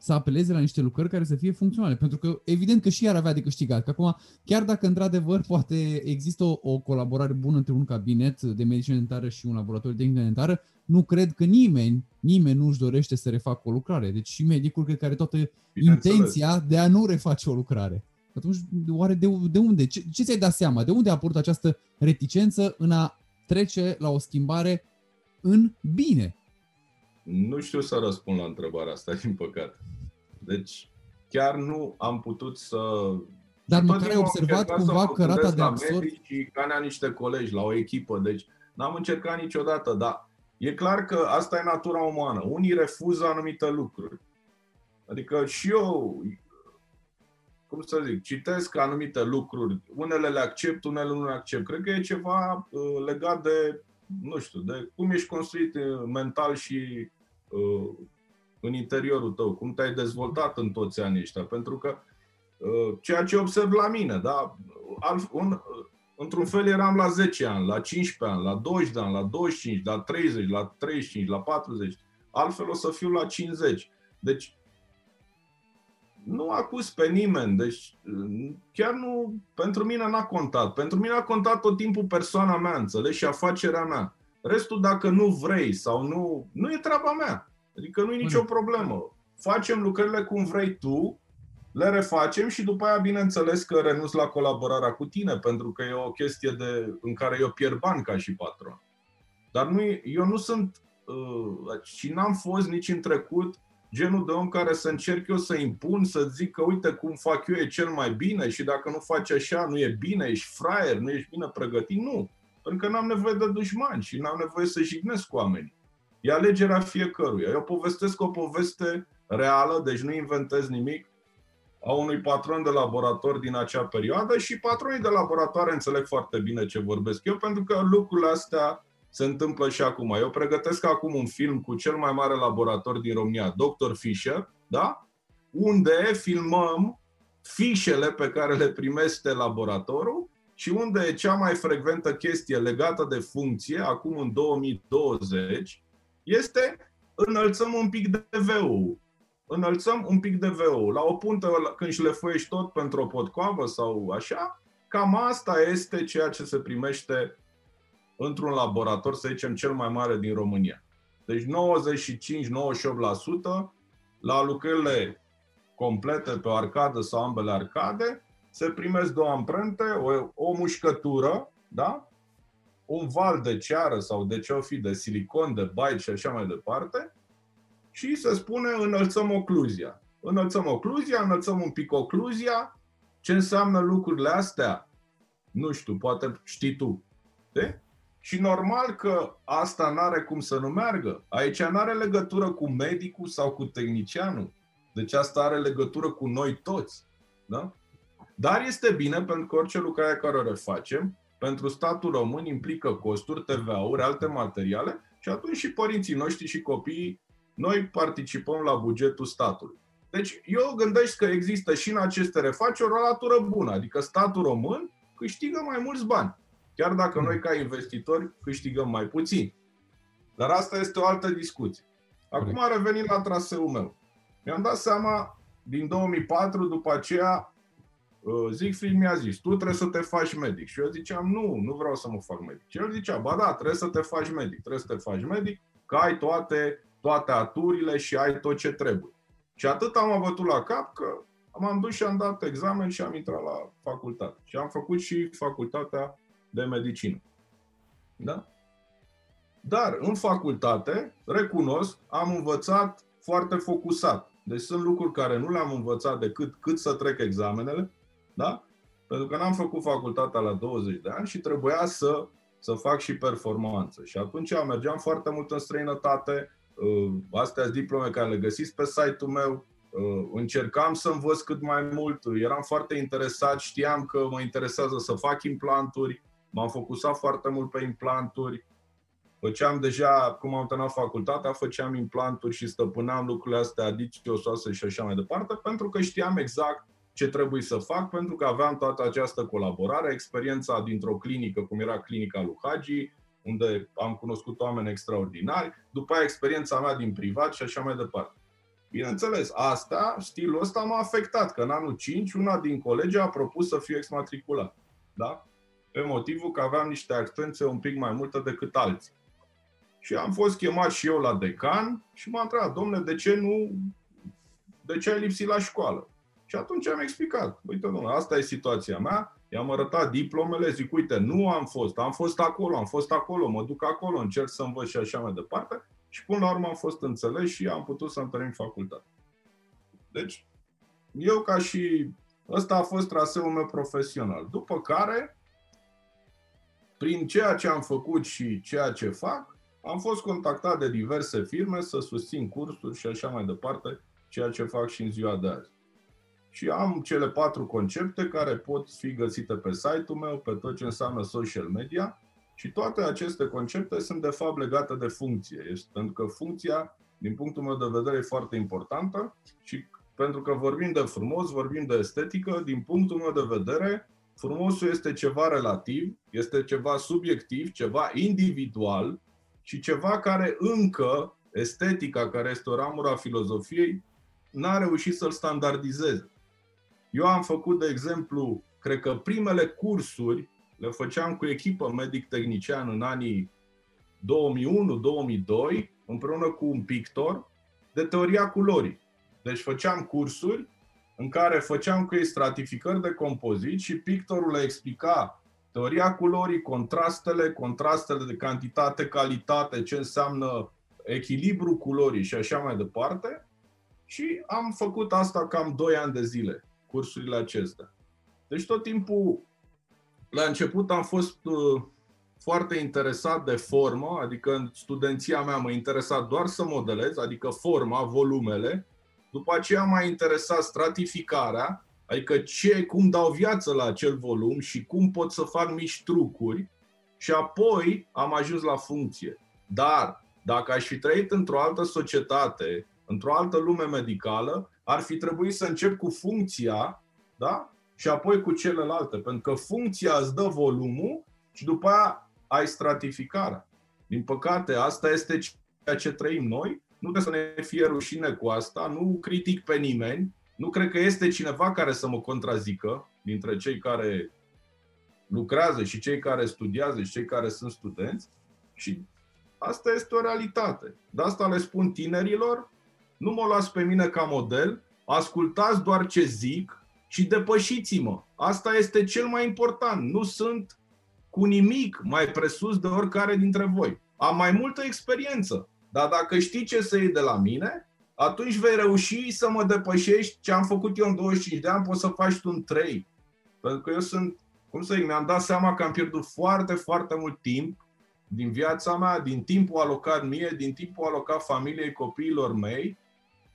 să apeleze la niște lucrări care să fie funcționale. Pentru că evident că și ar avea de câștigat. Că acum, chiar dacă într-adevăr poate există o, o colaborare bună între un cabinet de medicină dentară și un laborator de dentară, nu cred că nimeni, nimeni nu își dorește să refacă o lucrare. Deci și medicul cred că are toată intenția de a nu reface o lucrare. Atunci, oare de, de unde? Ce, ce ți-ai dat seama? De unde a apărut această reticență în a trece la o schimbare în bine? Nu știu să răspund la întrebarea asta, din păcate. Deci, chiar nu am putut să... Dar măcar ai observat cumva că rata de absorție... Ca niște colegi, la o echipă, deci n-am încercat niciodată, dar e clar că asta e natura umană. Unii refuză anumite lucruri. Adică și eu, cum să zic, citesc anumite lucruri, unele le accept, unele nu le accept. Cred că e ceva uh, legat de nu știu, de cum ești construit uh, mental și uh, în interiorul tău, cum te-ai dezvoltat în toți anii ăștia. Pentru că uh, ceea ce observ la mine, da, alt, un, uh, într-un fel eram la 10 ani, la 15 ani, la 20 de ani, la 25, la 30, la 35, la 40, altfel o să fiu la 50. Deci, nu acuz pe nimeni, deci chiar nu, pentru mine n-a contat. Pentru mine a contat tot timpul persoana mea, înțelegi, și afacerea mea. Restul, dacă nu vrei sau nu, nu e treaba mea. Adică nu e nicio problemă. Facem lucrările cum vrei tu le refacem și după aia, bineînțeles, că renunț la colaborarea cu tine, pentru că e o chestie de, în care eu pierd bani ca și patron. Dar nu, eu nu sunt uh, și n-am fost nici în trecut genul de om care să încerc eu să impun, să zic că uite cum fac eu e cel mai bine și dacă nu faci așa nu e bine, ești fraier, nu ești bine pregătit. Nu. Pentru că n-am nevoie de dușmani și n-am nevoie să jignesc cu oamenii. E alegerea fiecăruia. Eu povestesc o poveste reală, deci nu inventez nimic, a unui patron de laborator din acea perioadă și patronii de laboratoare înțeleg foarte bine ce vorbesc eu, pentru că lucrurile astea se întâmplă și acum. Eu pregătesc acum un film cu cel mai mare laborator din România, Dr. Fisher, da? unde filmăm fișele pe care le primește laboratorul și unde e cea mai frecventă chestie legată de funcție, acum în 2020, este înălțăm un pic de VO. Înălțăm un pic de VO. La o puntă, când șlefuiești tot pentru o potcoavă sau așa, cam asta este ceea ce se primește într-un laborator, să zicem, cel mai mare din România. Deci 95-98% la lucrările complete pe o arcadă sau ambele arcade se primesc două amprente, o, o mușcătură, da? un val de ceară sau de ce o fi, de silicon, de byte și așa mai departe, și se spune înălțăm ocluzia. Înălțăm ocluzia, înălțăm un pic ocluzia. Ce înseamnă lucrurile astea? Nu știu, poate știi tu. De? Și normal că asta nu are cum să nu meargă. Aici nu are legătură cu medicul sau cu tehnicianul. Deci asta are legătură cu noi toți. Da? Dar este bine pentru că orice lucrare care o refacem, pentru statul român implică costuri, TVA-uri, alte materiale și atunci și părinții noștri și copiii, noi participăm la bugetul statului. Deci eu gândesc că există și în aceste refaceri o latură bună, adică statul român câștigă mai mulți bani. Chiar dacă noi, ca investitori, câștigăm mai puțin. Dar asta este o altă discuție. Acum a revenit la traseul meu. Mi-am dat seama, din 2004, după aceea, uh, Siegfried mi-a zis, tu trebuie să te faci medic. Și eu ziceam, nu, nu vreau să mă fac medic. Și el zicea, ba da, trebuie să te faci medic, trebuie să te faci medic, că ai toate, toate aturile și ai tot ce trebuie. Și atât am avut la cap că m-am dus și am dat examen și am intrat la facultate. Și am făcut și facultatea de medicină. Da? Dar în facultate, recunosc, am învățat foarte focusat. Deci sunt lucruri care nu le-am învățat decât cât să trec examenele, da? Pentru că n-am făcut facultatea la 20 de ani și trebuia să, să fac și performanță. Și atunci mergeam foarte mult în străinătate, uh, astea sunt diplome care le găsiți pe site-ul meu, uh, încercam să învăț cât mai mult, eram foarte interesat, știam că mă interesează să fac implanturi, M-am focusat foarte mult pe implanturi. Făceam deja, cum am terminat facultatea, făceam implanturi și stăpâneam lucrurile astea, adiții osoase și așa mai departe, pentru că știam exact ce trebuie să fac, pentru că aveam toată această colaborare, experiența dintr-o clinică, cum era clinica lui Hagi, unde am cunoscut oameni extraordinari, după aia experiența mea din privat și așa mai departe. Bineînțeles, asta, stilul ăsta m-a afectat, că în anul 5 una din colegi a propus să fiu exmatriculat. Da? Pe motivul că aveam niște accențe un pic mai multe decât alții. Și am fost chemat și eu la decan și m-a întrebat, domnule, de ce nu, de ce ai lipsit la școală? Și atunci am explicat, uite, domnule, asta e situația mea, i-am arătat diplomele, zic, uite, nu am fost, am fost acolo, am fost acolo, mă duc acolo, încerc să învăț și așa mai departe. Și până la urmă am fost înțeles și am putut să-mi termin facultate. Deci, eu ca și... Ăsta a fost traseul meu profesional. După care prin ceea ce am făcut și ceea ce fac, am fost contactat de diverse firme să susțin cursuri și așa mai departe, ceea ce fac și în ziua de azi. Și am cele patru concepte care pot fi găsite pe site-ul meu, pe tot ce înseamnă social media și toate aceste concepte sunt de fapt legate de funcție. Este, pentru că funcția, din punctul meu de vedere, e foarte importantă și pentru că vorbim de frumos, vorbim de estetică, din punctul meu de vedere, Frumosul este ceva relativ, este ceva subiectiv, ceva individual și ceva care încă, estetica, care este o ramură a filozofiei, n-a reușit să-l standardizeze. Eu am făcut, de exemplu, cred că primele cursuri le făceam cu echipă medic-tehnician în anii 2001-2002, împreună cu un pictor, de teoria culorii. Deci făceam cursuri în care făceam cu ei stratificări de compozit și pictorul le explica teoria culorii, contrastele, contrastele de cantitate, calitate, ce înseamnă echilibru culorii și așa mai departe. Și am făcut asta cam 2 ani de zile, cursurile acestea. Deci tot timpul, la început am fost uh, foarte interesat de formă, adică în studenția mea mă interesa doar să modelez, adică forma, volumele. După aceea m-a interesat stratificarea, adică ce, cum dau viață la acel volum și cum pot să fac mici trucuri. Și apoi am ajuns la funcție. Dar dacă aș fi trăit într-o altă societate, într-o altă lume medicală, ar fi trebuit să încep cu funcția, da? Și apoi cu celelalte, pentru că funcția îți dă volumul și după aia ai stratificarea. Din păcate, asta este ceea ce trăim noi. Nu trebuie să ne fie rușine cu asta, nu critic pe nimeni, nu cred că este cineva care să mă contrazică dintre cei care lucrează și cei care studiază și cei care sunt studenți. Și asta este o realitate. De asta le spun tinerilor, nu mă luați pe mine ca model, ascultați doar ce zic și depășiți-mă. Asta este cel mai important. Nu sunt cu nimic mai presus de oricare dintre voi. Am mai multă experiență, dar dacă știi ce să iei de la mine, atunci vei reuși să mă depășești ce am făcut eu în 25 de ani, poți să faci tu în 3. Pentru că eu sunt, cum să zic, mi-am dat seama că am pierdut foarte, foarte mult timp din viața mea, din timpul alocat mie, din timpul alocat familiei copiilor mei,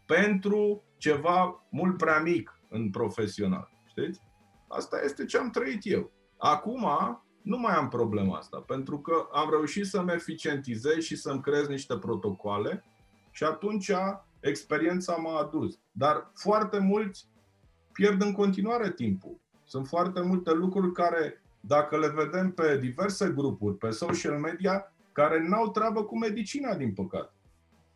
pentru ceva mult prea mic în profesional. Știți? Asta este ce am trăit eu. Acum nu mai am problema asta, pentru că am reușit să-mi eficientizez și să-mi creez niște protocoale și atunci experiența m-a adus. Dar foarte mulți pierd în continuare timpul. Sunt foarte multe lucruri care, dacă le vedem pe diverse grupuri, pe social media, care n-au treabă cu medicina, din păcate.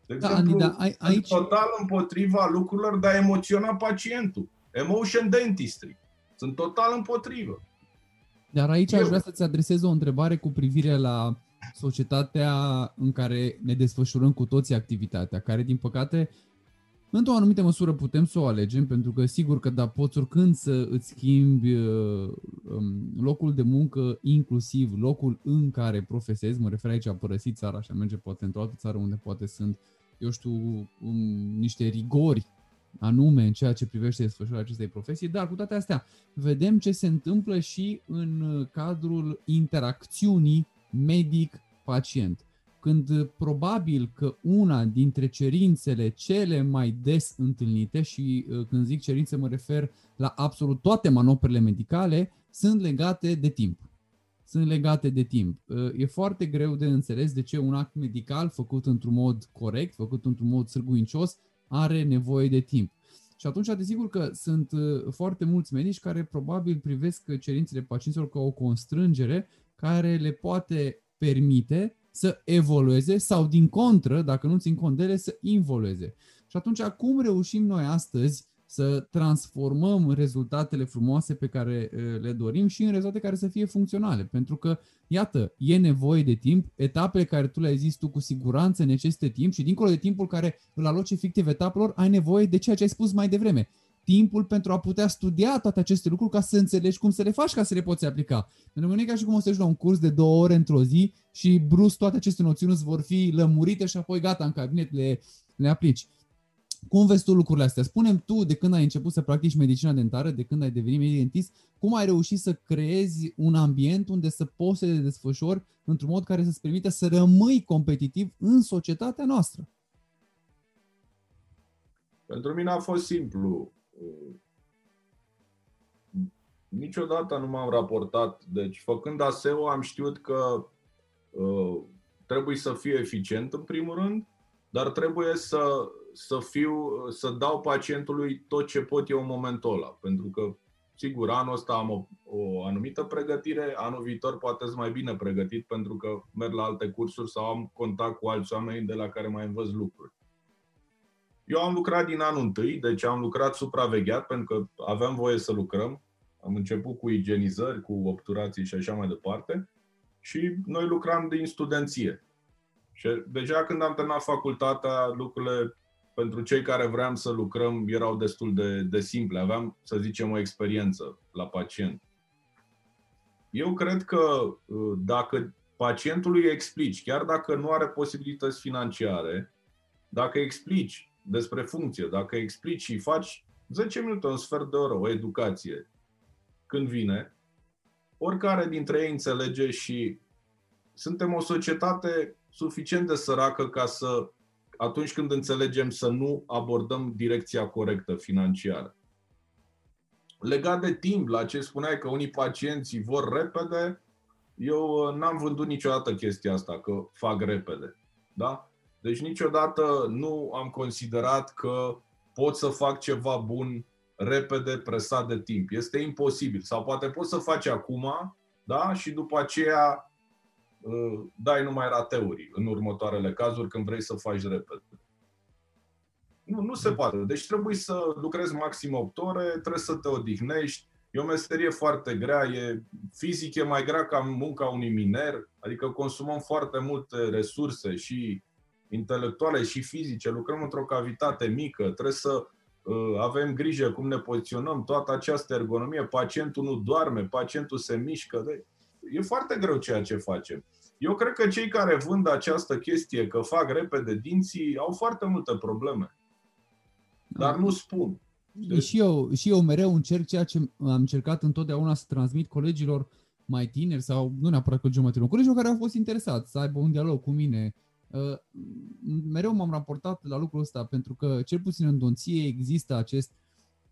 De da, exemplu, Andy, da, ai, aici... total împotriva lucrurilor de a emoționa pacientul. Emotion dentistry. Sunt total împotrivă. Dar aici Eu. aș vrea să-ți adresez o întrebare cu privire la societatea în care ne desfășurăm cu toții activitatea, care din păcate într-o anumită măsură putem să o alegem, pentru că sigur că da, poți oricând să îți schimbi uh, um, locul de muncă, inclusiv locul în care profesezi, mă refer aici a părăsi țara și a merge poate într-o altă țară unde poate sunt, eu știu, um, niște rigori anume în ceea ce privește desfășurarea acestei profesii, dar cu toate astea vedem ce se întâmplă și în cadrul interacțiunii medic-pacient. Când probabil că una dintre cerințele cele mai des întâlnite, și uh, când zic cerințe mă refer la absolut toate manoperele medicale, sunt legate de timp. Sunt legate de timp. Uh, e foarte greu de înțeles de ce un act medical făcut într-un mod corect, făcut într-un mod sârguincios, are nevoie de timp. Și atunci, desigur că sunt uh, foarte mulți medici care probabil privesc cerințele pacienților ca o constrângere care le poate permite să evolueze sau, din contră, dacă nu țin cont de ele, să involueze. Și atunci, cum reușim noi astăzi să transformăm rezultatele frumoase pe care le dorim și în rezultate care să fie funcționale. Pentru că, iată, e nevoie de timp, etapele care tu le-ai zis tu cu siguranță necesită timp și dincolo de timpul care îl aloci efectiv etapelor, ai nevoie de ceea ce ai spus mai devreme. Timpul pentru a putea studia toate aceste lucruri ca să înțelegi cum să le faci ca să le poți aplica. Pentru că nu e ca și cum o să la un curs de două ore într-o zi și brusc toate aceste noțiuni îți vor fi lămurite și apoi gata, în cabinet le, le aplici. Cum vezi tu lucrurile astea? Spunem tu, de când ai început să practici medicina dentară, de când ai devenit medic dentist, cum ai reușit să creezi un ambient unde să poți să te desfășori într-un mod care să-ți permită să rămâi competitiv în societatea noastră? Pentru mine a fost simplu. Niciodată nu m-am raportat. Deci, făcând ASEO, am știut că uh, trebuie să fiu eficient, în primul rând, dar trebuie să să fiu, să dau pacientului tot ce pot eu în momentul ăla. Pentru că, sigur, anul ăsta am o, o anumită pregătire, anul viitor poate să mai bine pregătit pentru că merg la alte cursuri sau am contact cu alți oameni de la care mai învăț lucruri. Eu am lucrat din anul întâi, deci am lucrat supravegheat pentru că aveam voie să lucrăm. Am început cu igienizări, cu obturații și așa mai departe. Și noi lucram din studenție. Și deja când am terminat facultatea, lucrurile pentru cei care vreau să lucrăm erau destul de, de simple. Aveam, să zicem, o experiență la pacient. Eu cred că uh, dacă pacientului explici, chiar dacă nu are posibilități financiare, dacă explici despre funcție, dacă explici și faci 10 minute, un sfert de oră, o educație, când vine, oricare dintre ei înțelege și suntem o societate suficient de săracă ca să, atunci când înțelegem, să nu abordăm direcția corectă financiară. Legat de timp, la ce spuneai că unii pacienți vor repede, eu uh, n-am vândut niciodată chestia asta, că fac repede. Da? Deci niciodată nu am considerat că pot să fac ceva bun repede, presat de timp. Este imposibil. Sau poate poți să faci acum, da? Și după aceea uh, dai numai rateuri în următoarele cazuri când vrei să faci repede. Nu, nu se poate. Deci trebuie să lucrezi maxim 8 ore, trebuie să te odihnești. E o meserie foarte grea, e fizic e mai grea ca munca unui miner, adică consumăm foarte multe resurse și intelectuale și fizice, lucrăm într-o cavitate mică, trebuie să uh, avem grijă cum ne poziționăm, toată această ergonomie, pacientul nu doarme, pacientul se mișcă, de... e foarte greu ceea ce facem. Eu cred că cei care vând această chestie că fac repede dinții au foarte multe probleme. Dar nu spun. Și eu, și eu mereu încerc ceea ce am încercat întotdeauna să transmit colegilor mai tineri sau nu neapărat colegilor mai tineri, colegilor care au fost interesați să aibă un dialog cu mine, Uh, mereu m-am raportat la lucrul ăsta pentru că cel puțin în Donție există acest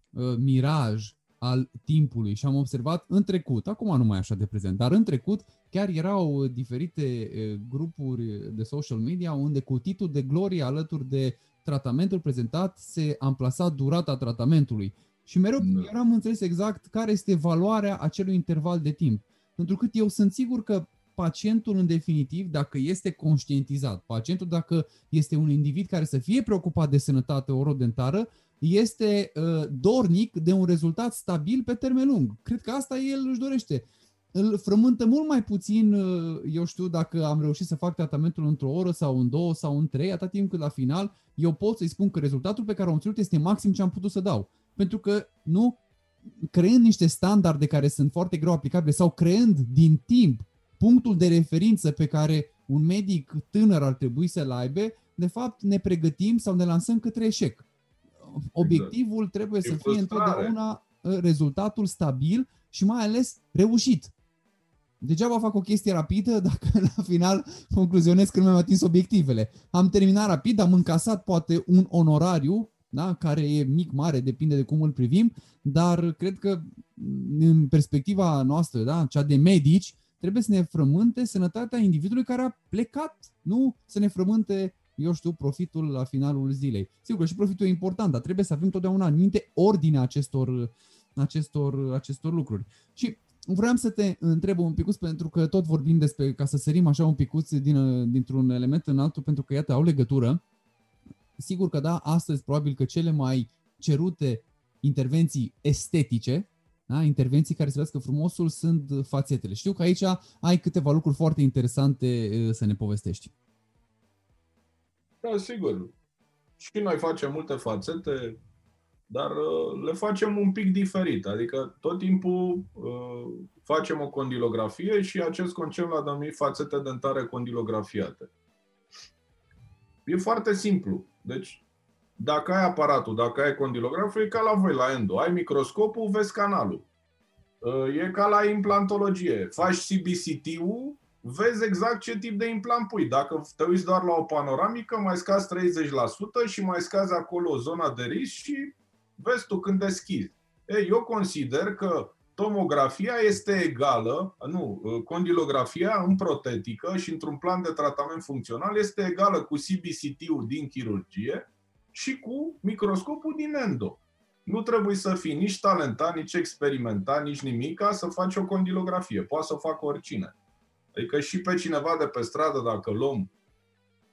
uh, miraj al timpului și am observat în trecut, acum nu mai așa de prezent, dar în trecut chiar erau diferite uh, grupuri de social media unde cu titlul de glorie alături de tratamentul prezentat se amplasa durata tratamentului. Și mereu da. eu am înțeles exact care este valoarea acelui interval de timp. Pentru că eu sunt sigur că pacientul în definitiv, dacă este conștientizat, pacientul dacă este un individ care să fie preocupat de sănătate orodentară, este uh, dornic de un rezultat stabil pe termen lung. Cred că asta el își dorește. Îl frământă mult mai puțin, uh, eu știu, dacă am reușit să fac tratamentul într-o oră sau în două sau în trei, atât timp cât la final eu pot să-i spun că rezultatul pe care am obținut este maxim ce am putut să dau. Pentru că, nu, creând niște standarde care sunt foarte greu aplicabile sau creând din timp punctul de referință pe care un medic tânăr ar trebui să-l aibă, de fapt ne pregătim sau ne lansăm către eșec. Obiectivul exact. trebuie să fie întotdeauna uh, rezultatul stabil și mai ales reușit. Degeaba fac o chestie rapidă dacă la final concluzionez că nu mi-am atins obiectivele. Am terminat rapid, am încasat poate un onorariu, da, care e mic, mare, depinde de cum îl privim, dar cred că în perspectiva noastră, da, cea de medici, trebuie să ne frământe sănătatea individului care a plecat, nu să ne frământe, eu știu, profitul la finalul zilei. Sigur și profitul e important, dar trebuie să avem totdeauna în minte ordinea acestor, acestor, acestor lucruri. Și vreau să te întreb un picuț, pentru că tot vorbim despre, ca să sărim așa un picuț din, dintr-un element în altul, pentru că, iată, au legătură. Sigur că da, astăzi probabil că cele mai cerute intervenții estetice da? intervenții care să că frumosul sunt fațetele. Știu că aici ai câteva lucruri foarte interesante să ne povestești. Da, sigur. Și noi facem multe fațete, dar le facem un pic diferit. Adică tot timpul uh, facem o condilografie și acest concept l-a numit fațete dentare condilografiate. E foarte simplu. Deci dacă ai aparatul, dacă ai condilograful, e ca la voi la endo. Ai microscopul, vezi canalul. Uh, e ca la implantologie. Faci CBCT-ul, vezi exact ce tip de implant pui. Dacă te uiți doar la o panoramică, mai scazi 30% și mai scazi acolo zona de risc și vezi tu când deschizi. Ei, eu consider că tomografia este egală, nu, uh, condilografia în protetică și într-un plan de tratament funcțional este egală cu CBCT-ul din chirurgie, și cu microscopul din endo. Nu trebuie să fii nici talentat, nici experimentat, nici nimic ca să faci o condilografie. Poate să facă oricine. Adică și pe cineva de pe stradă, dacă luăm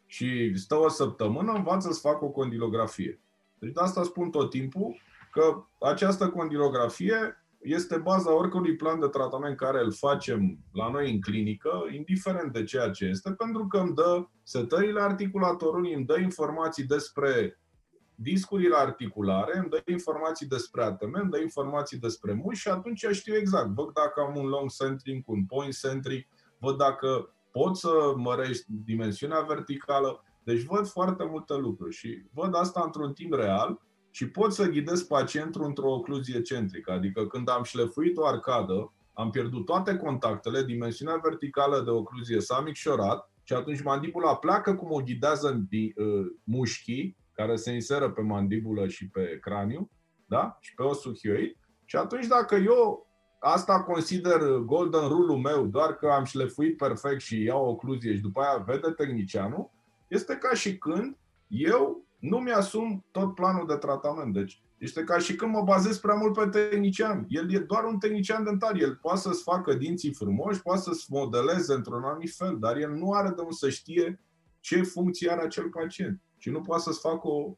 și stă o săptămână, învață să facă o condilografie. Deci de asta spun tot timpul că această condilografie este baza oricărui plan de tratament care îl facem la noi în clinică, indiferent de ceea ce este, pentru că îmi dă setările articulatorului, îmi dă informații despre discurile articulare, îmi dă informații despre ATM, îmi dă informații despre muși și atunci știu exact. Văd dacă am un long centering cu un point centric, văd dacă pot să mărești dimensiunea verticală. Deci văd foarte multe lucruri și văd asta într-un timp real și pot să ghidez pacientul într-o ocluzie centrică. Adică când am șlefuit o arcadă, am pierdut toate contactele, dimensiunea verticală de ocluzie s-a micșorat și atunci mandibula pleacă cum o ghidează uh, mușchii care se inseră pe mandibulă și pe craniu da? și pe osul hioid. Și atunci dacă eu asta consider golden rule-ul meu, doar că am șlefuit perfect și iau o ocluzie și după aia vede tehnicianul, este ca și când eu nu mi-asum tot planul de tratament. Deci este ca și când mă bazez prea mult pe tehnician. El e doar un tehnician dentar. El poate să-ți facă dinții frumoși, poate să-ți modeleze într-un anumit fel, dar el nu are de unde să știe ce funcție are acel pacient și nu poate să-ți facă o,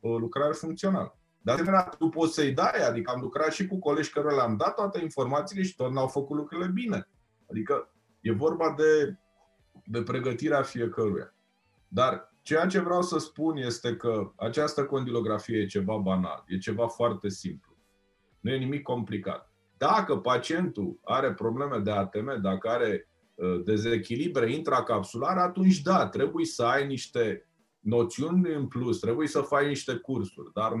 o lucrare funcțională. De asemenea, tu poți să-i dai, adică am lucrat și cu colegi care le-am dat toate informațiile și tot n-au făcut lucrurile bine. Adică e vorba de, de pregătirea fiecăruia. Dar ceea ce vreau să spun este că această condilografie e ceva banal, e ceva foarte simplu. Nu e nimic complicat. Dacă pacientul are probleme de ATM, dacă are uh, dezechilibre intracapsulare, atunci da, trebuie să ai niște noțiuni în plus, trebuie să faci niște cursuri, dar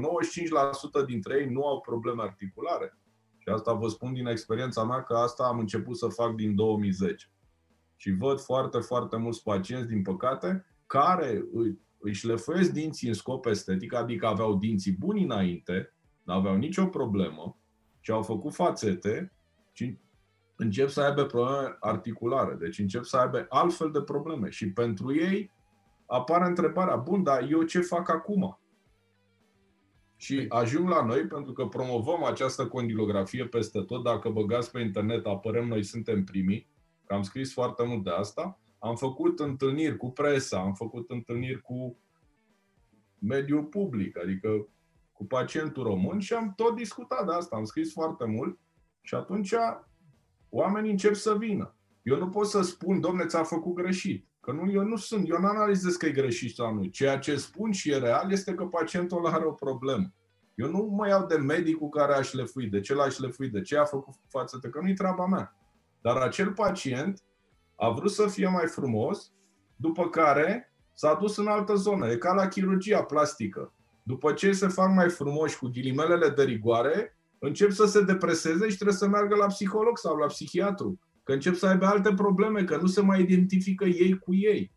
95% dintre ei nu au probleme articulare. Și asta vă spun din experiența mea că asta am început să fac din 2010. Și văd foarte, foarte mulți pacienți, din păcate, care îi, îi șlefuiesc dinții în scop estetic, adică aveau dinții buni înainte, nu aveau nicio problemă și au făcut fațete și încep să aibă probleme articulare. Deci încep să aibă altfel de probleme. Și pentru ei apare întrebarea, bun, dar eu ce fac acum? Și ajung la noi pentru că promovăm această condilografie peste tot. Dacă băgați pe internet, apărăm, noi suntem primii. Că am scris foarte mult de asta. Am făcut întâlniri cu presa, am făcut întâlniri cu mediul public, adică cu pacientul român și am tot discutat de asta, am scris foarte mult și atunci oamenii încep să vină. Eu nu pot să spun, domne, ți-a făcut greșit. Că nu, eu nu sunt, eu nu analizez că e greșit sau nu. Ceea ce spun și e real este că pacientul ăla are o problemă. Eu nu mă iau de medicul care aș șlefuit, de ce l-aș șlefuit, de ce a făcut față că nu-i treaba mea. Dar acel pacient a vrut să fie mai frumos, după care s-a dus în altă zonă. E ca la chirurgia plastică. După ce se fac mai frumoși cu ghilimelele de rigoare, încep să se depreseze și trebuie să meargă la psiholog sau la psihiatru că încep să aibă alte probleme, că nu se mai identifică ei cu ei.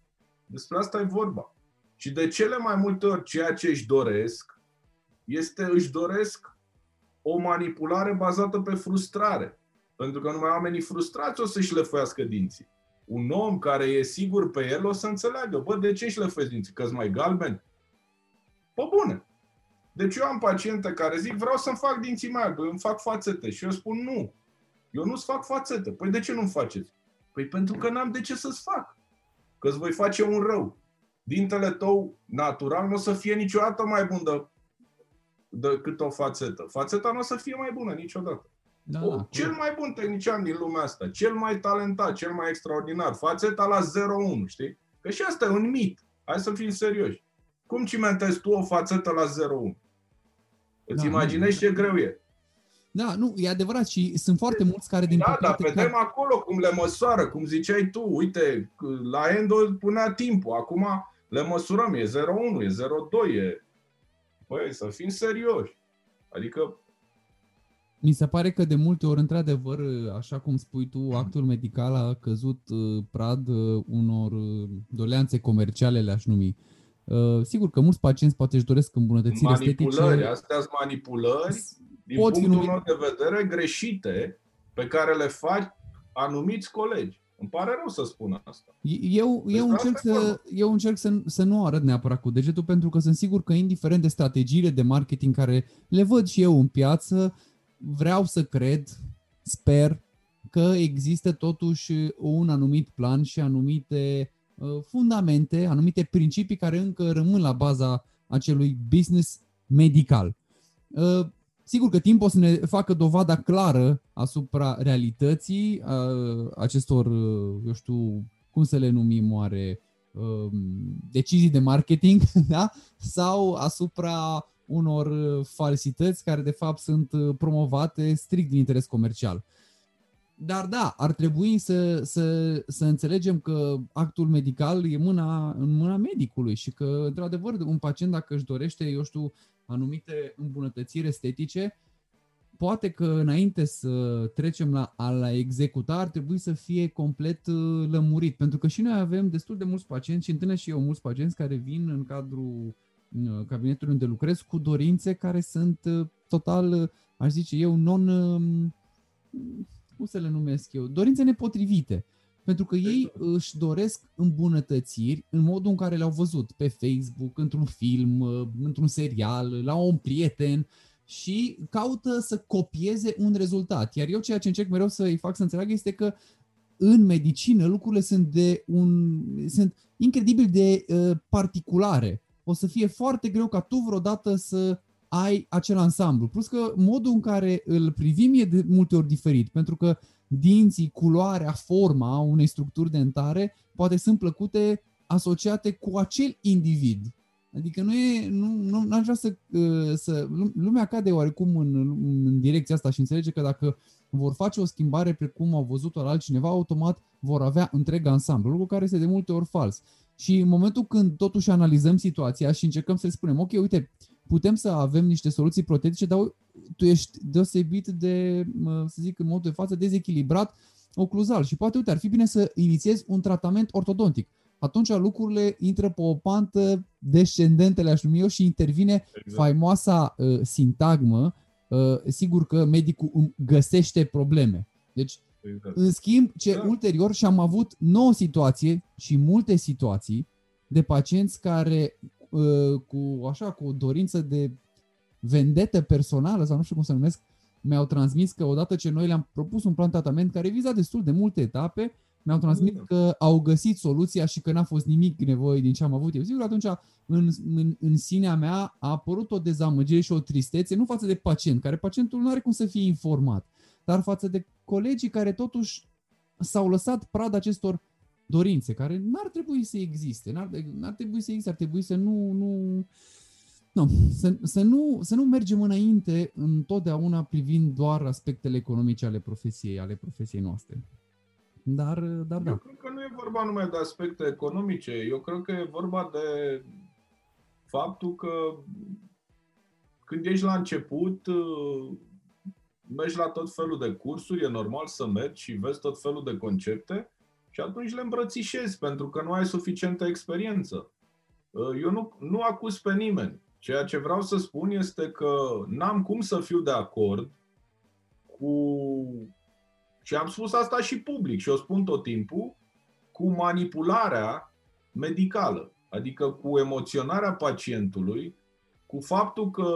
Despre asta e vorba. Și de cele mai multe ori ceea ce își doresc este își doresc o manipulare bazată pe frustrare. Pentru că numai oamenii frustrați o să-și lefuiască dinții. Un om care e sigur pe el o să înțeleagă. Bă, de ce își lefuiesc dinții? Că mai galben? Pă bune. Deci eu am paciente care zic, vreau să-mi fac dinții mai îmi fac fațete. Și eu spun, nu. Eu nu-ți fac fațete. Păi de ce nu-mi faceți? Păi pentru că n-am de ce să-ți fac. Că îți voi face un rău. Dintele tău natural nu o să fie niciodată mai bun de, decât o fațetă. Fațeta nu o să fie mai bună niciodată. Da, o, da, cel mai bun tehnician din lumea asta, cel mai talentat, cel mai extraordinar, fațeta la 0-1, știi? Că și asta e un mit. Hai să fim serioși. Cum cimentezi tu o fațetă la 0-1? Îți da, imaginezi ce greu e. Da, nu, e adevărat și sunt foarte mulți care din Da, păcate, dar vedem care... acolo cum le măsoară, cum ziceai tu, uite, la Endo punea timpul, acum le măsurăm, e 0,1, e 0,2, e... Băi, să fim serioși. Adică mi se pare că de multe ori, într-adevăr, așa cum spui tu, actul medical a căzut uh, prad uh, unor uh, doleanțe comerciale, le-aș numi. Sigur că mulți pacienți poate își doresc îmbunătățiri manipulări, estetice. Manipulări, astea sunt manipulări din pot punctul meu de vedere, greșite pe care le fac anumiți colegi. Îmi pare rău să spun asta. Eu, eu încerc, să, eu încerc să, să nu arăt neapărat cu degetul, pentru că sunt sigur că, indiferent de strategiile de marketing care le văd și eu în piață, vreau să cred, sper, că există totuși un anumit plan și anumite uh, fundamente, anumite principii care încă rămân la baza acelui business medical. Uh, Sigur că timpul o să ne facă dovada clară asupra realității uh, acestor, uh, eu știu, cum să le numim oare, uh, decizii de marketing da? sau asupra unor falsități care de fapt sunt promovate strict din interes comercial. Dar da, ar trebui să, să, să înțelegem că actul medical e mâna, în mâna medicului și că, într-adevăr, un pacient dacă își dorește, eu știu, anumite îmbunătățiri estetice, poate că înainte să trecem la a la executa, ar trebui să fie complet uh, lămurit. Pentru că și noi avem destul de mulți pacienți și întâlnesc și eu mulți pacienți care vin în cadrul uh, cabinetului unde lucrez cu dorințe care sunt uh, total, aș zice eu, non um, cum să le numesc eu, dorințe nepotrivite. Pentru că ei exact. își doresc îmbunătățiri în modul în care le-au văzut pe Facebook, într-un film, într-un serial, la un prieten și caută să copieze un rezultat. Iar eu ceea ce încerc mereu să îi fac să înțeleagă este că în medicină lucrurile sunt de un sunt incredibil de uh, particulare. O să fie foarte greu ca tu vreodată să ai acel ansamblu. Plus că modul în care îl privim e de multe ori diferit, pentru că dinții, culoarea, forma unei structuri dentare poate sunt plăcute asociate cu acel individ. Adică nu e, nu, nu aș vrea să, uh, să, lumea cade oarecum în, în direcția asta și înțelege că dacă vor face o schimbare precum au văzut-o la altcineva, automat vor avea întreg ansamblu, lucru care este de multe ori fals. Și în momentul când totuși analizăm situația și încercăm să le spunem, ok, uite, putem să avem niște soluții protetice, dar tu ești deosebit de, să zic, în mod de față, dezechilibrat ocluzal și poate, uite, ar fi bine să inițiezi un tratament ortodontic. Atunci lucrurile intră pe o pantă descendentă, le-aș numi eu, și intervine exact. faimoasa uh, sintagmă, uh, sigur că medicul găsește probleme. Deci, exact. în schimb, ce da. ulterior și-am avut nouă situație și multe situații de pacienți care Uh, cu așa cu o dorință de vendetă personală sau nu știu cum să numesc, mi-au transmis că odată ce noi le-am propus un plan tratament care viza destul de multe etape, mi-au transmis mm. că au găsit soluția și că n-a fost nimic nevoie din ce am avut eu. Sigur, atunci în, în, în sinea mea a apărut o dezamăgire și o tristețe, nu față de pacient, care pacientul nu are cum să fie informat, dar față de colegii care totuși s-au lăsat prada acestor dorințe care n-ar trebui să existe, n-ar, n-ar trebui să existe, ar trebui să nu, nu, nu să, să, nu, să nu mergem înainte întotdeauna privind doar aspectele economice ale profesiei, ale profesiei noastre. Dar, dar da. Eu cred că nu e vorba numai de aspecte economice, eu cred că e vorba de faptul că când ești la început, mergi la tot felul de cursuri, e normal să mergi și vezi tot felul de concepte, și atunci le îmbrățișezi, pentru că nu ai suficientă experiență. Uh, eu nu, nu acuz pe nimeni. Ceea ce vreau să spun este că n-am cum să fiu de acord cu. Și am spus asta și public și o spun tot timpul, cu manipularea medicală, adică cu emoționarea pacientului, cu faptul că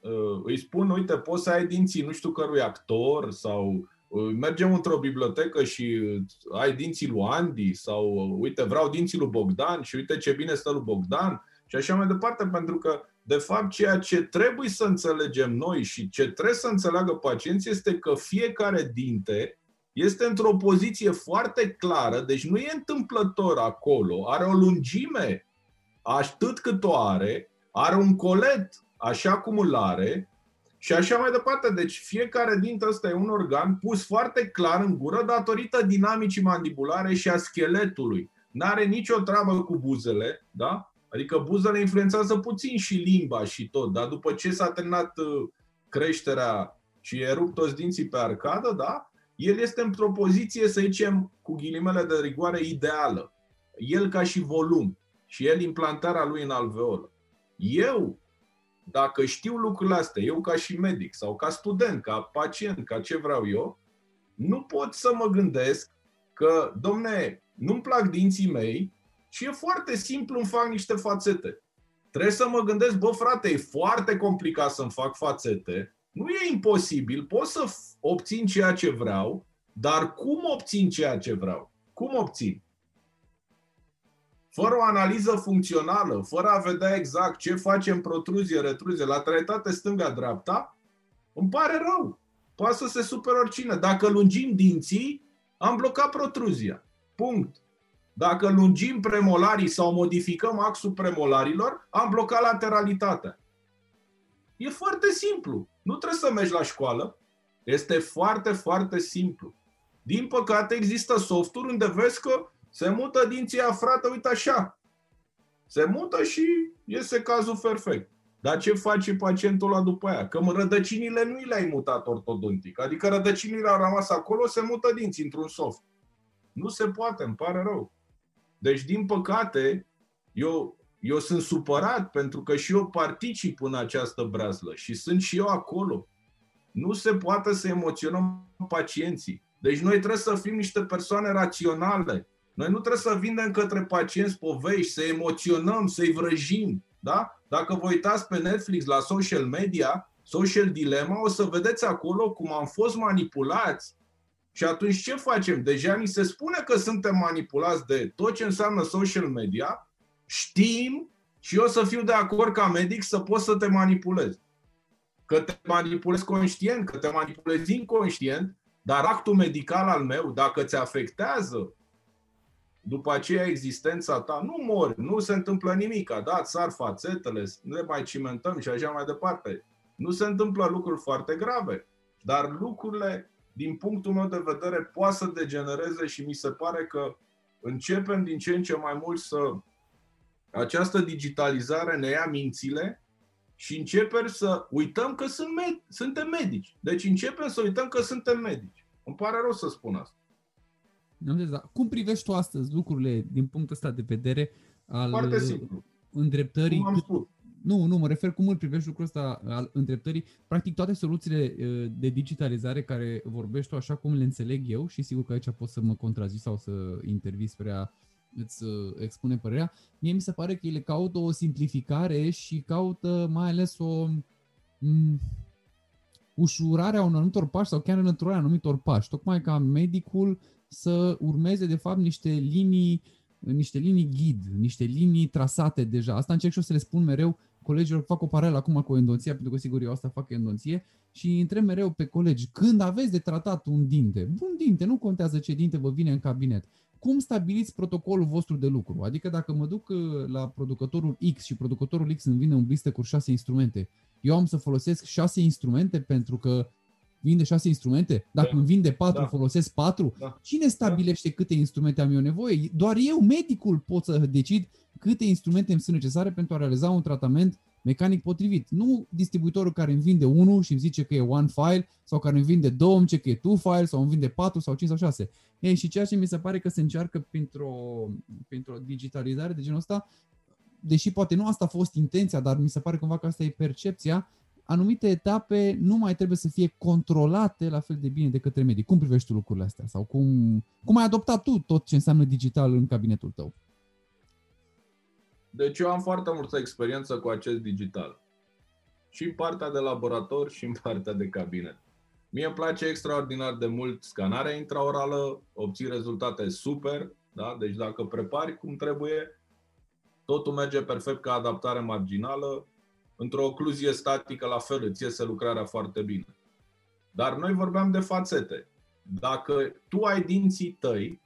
uh, îi spun, uite, poți să ai dinții nu știu cărui actor sau mergem într-o bibliotecă și ai dinții lui Andy sau uite, vreau dinții lui Bogdan și uite ce bine stă lui Bogdan și așa mai departe, pentru că de fapt ceea ce trebuie să înțelegem noi și ce trebuie să înțeleagă pacienții este că fiecare dinte este într-o poziție foarte clară, deci nu e întâmplător acolo, are o lungime atât cât o are, are un colet așa cum îl are, și așa mai departe. Deci fiecare dintre ăsta e un organ pus foarte clar în gură datorită dinamicii mandibulare și a scheletului. N-are nicio treabă cu buzele, da? Adică buzele influențează puțin și limba și tot, dar după ce s-a terminat uh, creșterea și e rupt toți dinții pe arcadă, da? El este într-o poziție, să zicem, cu ghilimele de rigoare, ideală. El ca și volum și el implantarea lui în alveolă. Eu dacă știu lucrurile astea, eu ca și medic sau ca student, ca pacient, ca ce vreau eu, nu pot să mă gândesc că, domne, nu-mi plac dinții mei și e foarte simplu, îmi fac niște fațete. Trebuie să mă gândesc, bă frate, e foarte complicat să-mi fac fațete, nu e imposibil, pot să obțin ceea ce vreau, dar cum obțin ceea ce vreau? Cum obțin? Fără o analiză funcțională, fără a vedea exact ce facem protruzie, retruzie, la traitate stânga-dreapta, îmi pare rău. Poate să se super oricine. Dacă lungim dinții, am blocat protruzia. Punct. Dacă lungim premolarii sau modificăm axul premolarilor, am blocat lateralitatea. E foarte simplu. Nu trebuie să mergi la școală. Este foarte, foarte simplu. Din păcate există softuri unde vezi că se mută dinții frate, uite așa. Se mută și iese cazul perfect. Dar ce face pacientul ăla după aia? Că rădăcinile nu le-ai mutat ortodontic. Adică rădăcinile au rămas acolo, se mută dinți într-un soft. Nu se poate, îmi pare rău. Deci, din păcate, eu, eu sunt supărat pentru că și eu particip în această brazlă și sunt și eu acolo. Nu se poate să emoționăm pacienții. Deci noi trebuie să fim niște persoane raționale. Noi nu trebuie să vindem către pacienți povești, să emoționăm, să-i vrăjim. Da? Dacă vă uitați pe Netflix la social media, Social Dilemma, o să vedeți acolo cum am fost manipulați. Și atunci ce facem? Deja ni se spune că suntem manipulați de tot ce înseamnă social media, știm și eu să fiu de acord ca medic să pot să te manipulez. Că te manipulezi conștient, că te manipulezi inconștient, dar actul medical al meu, dacă ți afectează după aceea existența ta, nu mori, nu se întâmplă nimic, da, sar fațetele, ne mai cimentăm și așa mai departe. Nu se întâmplă lucruri foarte grave, dar lucrurile, din punctul meu de vedere, poate să degenereze și mi se pare că începem din ce în ce mai mult să această digitalizare ne ia mințile și începem să uităm că sunt med- suntem medici. Deci începem să uităm că suntem medici. Îmi pare rău să spun asta. Da. Cum privești tu astăzi lucrurile din punctul ăsta de vedere al Foarte simplu. îndreptării? Cum am spus. Nu, nu, mă refer cum îl privești lucrul ăsta al îndreptării. Practic toate soluțiile de digitalizare care vorbești tu, așa cum le înțeleg eu, și sigur că aici pot să mă contrazic sau să intervii spre a îți expune părerea, mie mi se pare că ele caută o simplificare și caută mai ales o m- ușurare a unor anumitor pași sau chiar înlăturarea anumitor pași. Tocmai ca medicul să urmeze de fapt niște linii niște linii ghid, niște linii trasate deja. Asta încerc și eu să le spun mereu colegilor, fac o paralelă acum cu endonția, pentru că sigur eu asta fac endonție și întreb mereu pe colegi, când aveți de tratat un dinte, un dinte, nu contează ce dinte vă vine în cabinet, cum stabiliți protocolul vostru de lucru? Adică dacă mă duc uh, la producătorul X și producătorul X îmi vine un blister cu șase instrumente, eu am să folosesc șase instrumente pentru că vinde șase instrumente? Dacă da. îmi vinde patru, da. folosesc patru? Da. Cine stabilește da. câte instrumente am eu nevoie? Doar eu, medicul, pot să decid câte instrumente îmi sunt necesare pentru a realiza un tratament mecanic potrivit. Nu distribuitorul care îmi vinde unul și îmi zice că e one file sau care îmi vinde două, îmi zice că e two file sau îmi vinde patru sau cinci sau șase. Ei, și ceea ce mi se pare că se încearcă printr-o, printr-o digitalizare de genul ăsta, deși poate nu asta a fost intenția, dar mi se pare cumva că asta e percepția, anumite etape nu mai trebuie să fie controlate la fel de bine de către medic. Cum privești tu lucrurile astea? Sau cum, cum ai adoptat tu tot ce înseamnă digital în cabinetul tău? Deci eu am foarte multă experiență cu acest digital. Și în partea de laborator și în partea de cabinet. Mie îmi place extraordinar de mult scanarea intraorală, obții rezultate super, da? deci dacă prepari cum trebuie, totul merge perfect ca adaptare marginală, într-o ocluzie statică la fel îți iese lucrarea foarte bine. Dar noi vorbeam de fațete. Dacă tu ai dinții tăi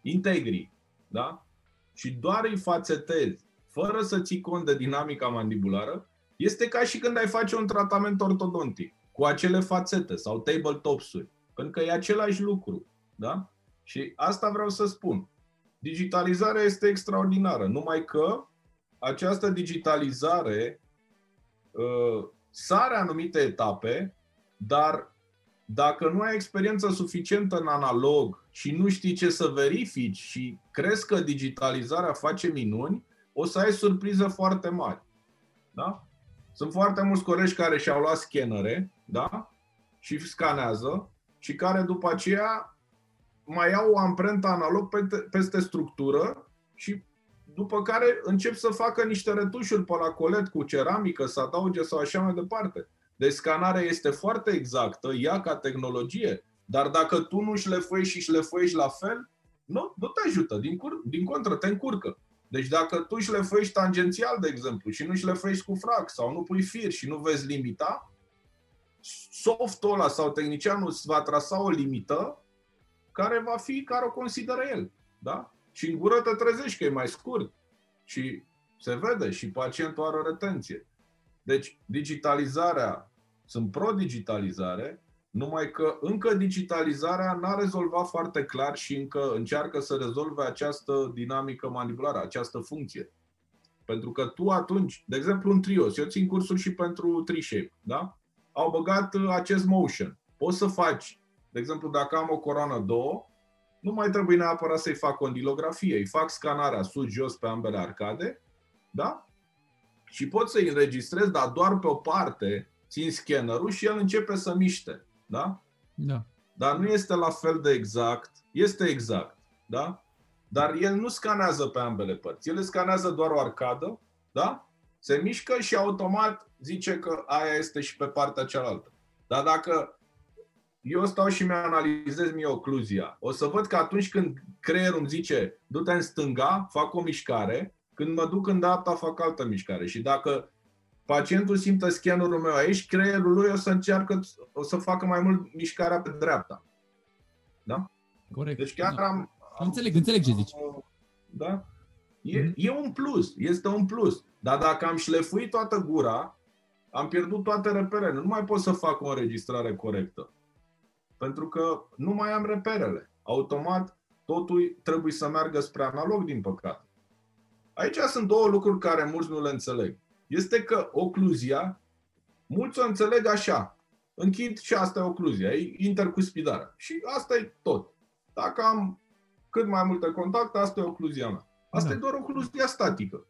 integri, da? Și doar îi fațetezi, fără să ții cont de dinamica mandibulară, este ca și când ai face un tratament ortodontic cu acele fațete sau tabletops-uri. Pentru că e același lucru. Da? Și asta vreau să spun. Digitalizarea este extraordinară, numai că această digitalizare uh, sare anumite etape, dar dacă nu ai experiență suficientă în analog și nu știi ce să verifici și crezi că digitalizarea face minuni, o să ai surprize foarte mari. Da? Sunt foarte mulți colegi care și-au luat scanere da? și scanează și care după aceea mai au o amprentă analog peste structură și după care încep să facă niște retușuri pe la colet cu ceramică, să adauge sau așa mai departe. Deci scanarea este foarte exactă, ea ca tehnologie, dar dacă tu nu șlefuiești și șlefuiești la fel, nu, nu te ajută, din, cur- din contră, te încurcă. Deci dacă tu șlefuiești tangențial, de exemplu, și nu șlefuiești cu frac sau nu pui fir și nu vezi limita, softul ăla sau tehnicianul îți va trasa o limită care va fi care o consideră el. Da? Și în gură te trezești că e mai scurt. Și se vede și pacientul are o retenție. Deci, digitalizarea, sunt pro-digitalizare, numai că încă digitalizarea n-a rezolvat foarte clar și încă încearcă să rezolve această dinamică manipulară, această funcție. Pentru că tu atunci, de exemplu în Trios, eu țin cursul și pentru Trishape, da? Au băgat uh, acest motion. Poți să faci, de exemplu, dacă am o coroană două, nu mai trebuie neapărat să-i fac condilografie, îi fac scanarea sus-jos pe ambele arcade, da? Și pot să-i înregistrez, dar doar pe o parte, țin scannerul și el începe să miște, da? Da. Dar nu este la fel de exact, este exact, da? Dar el nu scanează pe ambele părți. El scanează doar o arcadă, da? Se mișcă și automat zice că aia este și pe partea cealaltă. Dar dacă eu stau și mi-analizez mie ocluzia, o să văd că atunci când creierul îmi zice du-te în stânga, fac o mișcare, când mă duc în dreapta, fac altă mișcare. Și dacă pacientul simte scanerul meu aici, creierul lui o să încearcă, o să facă mai mult mișcarea pe dreapta. Da? Corect. Deci chiar da. am, Înțeleg, înțeleg ce zici. Da? E, Mhm. e un plus, este un plus. Dar dacă am șlefuit toată gura, am pierdut toate reperele. Nu mai pot să fac o înregistrare corectă. Pentru că nu mai am reperele. Automat, totul trebuie să meargă spre analog, din păcate. Aici sunt două lucruri care mulți nu le înțeleg. Este că ocluzia, mulți o înțeleg așa. Închid și asta e ocluzia, e intercuspidarea. Și asta e tot. Dacă am cât mai multe contacte, asta e ocluzia mea. Asta Da. e doar ocluzia statică.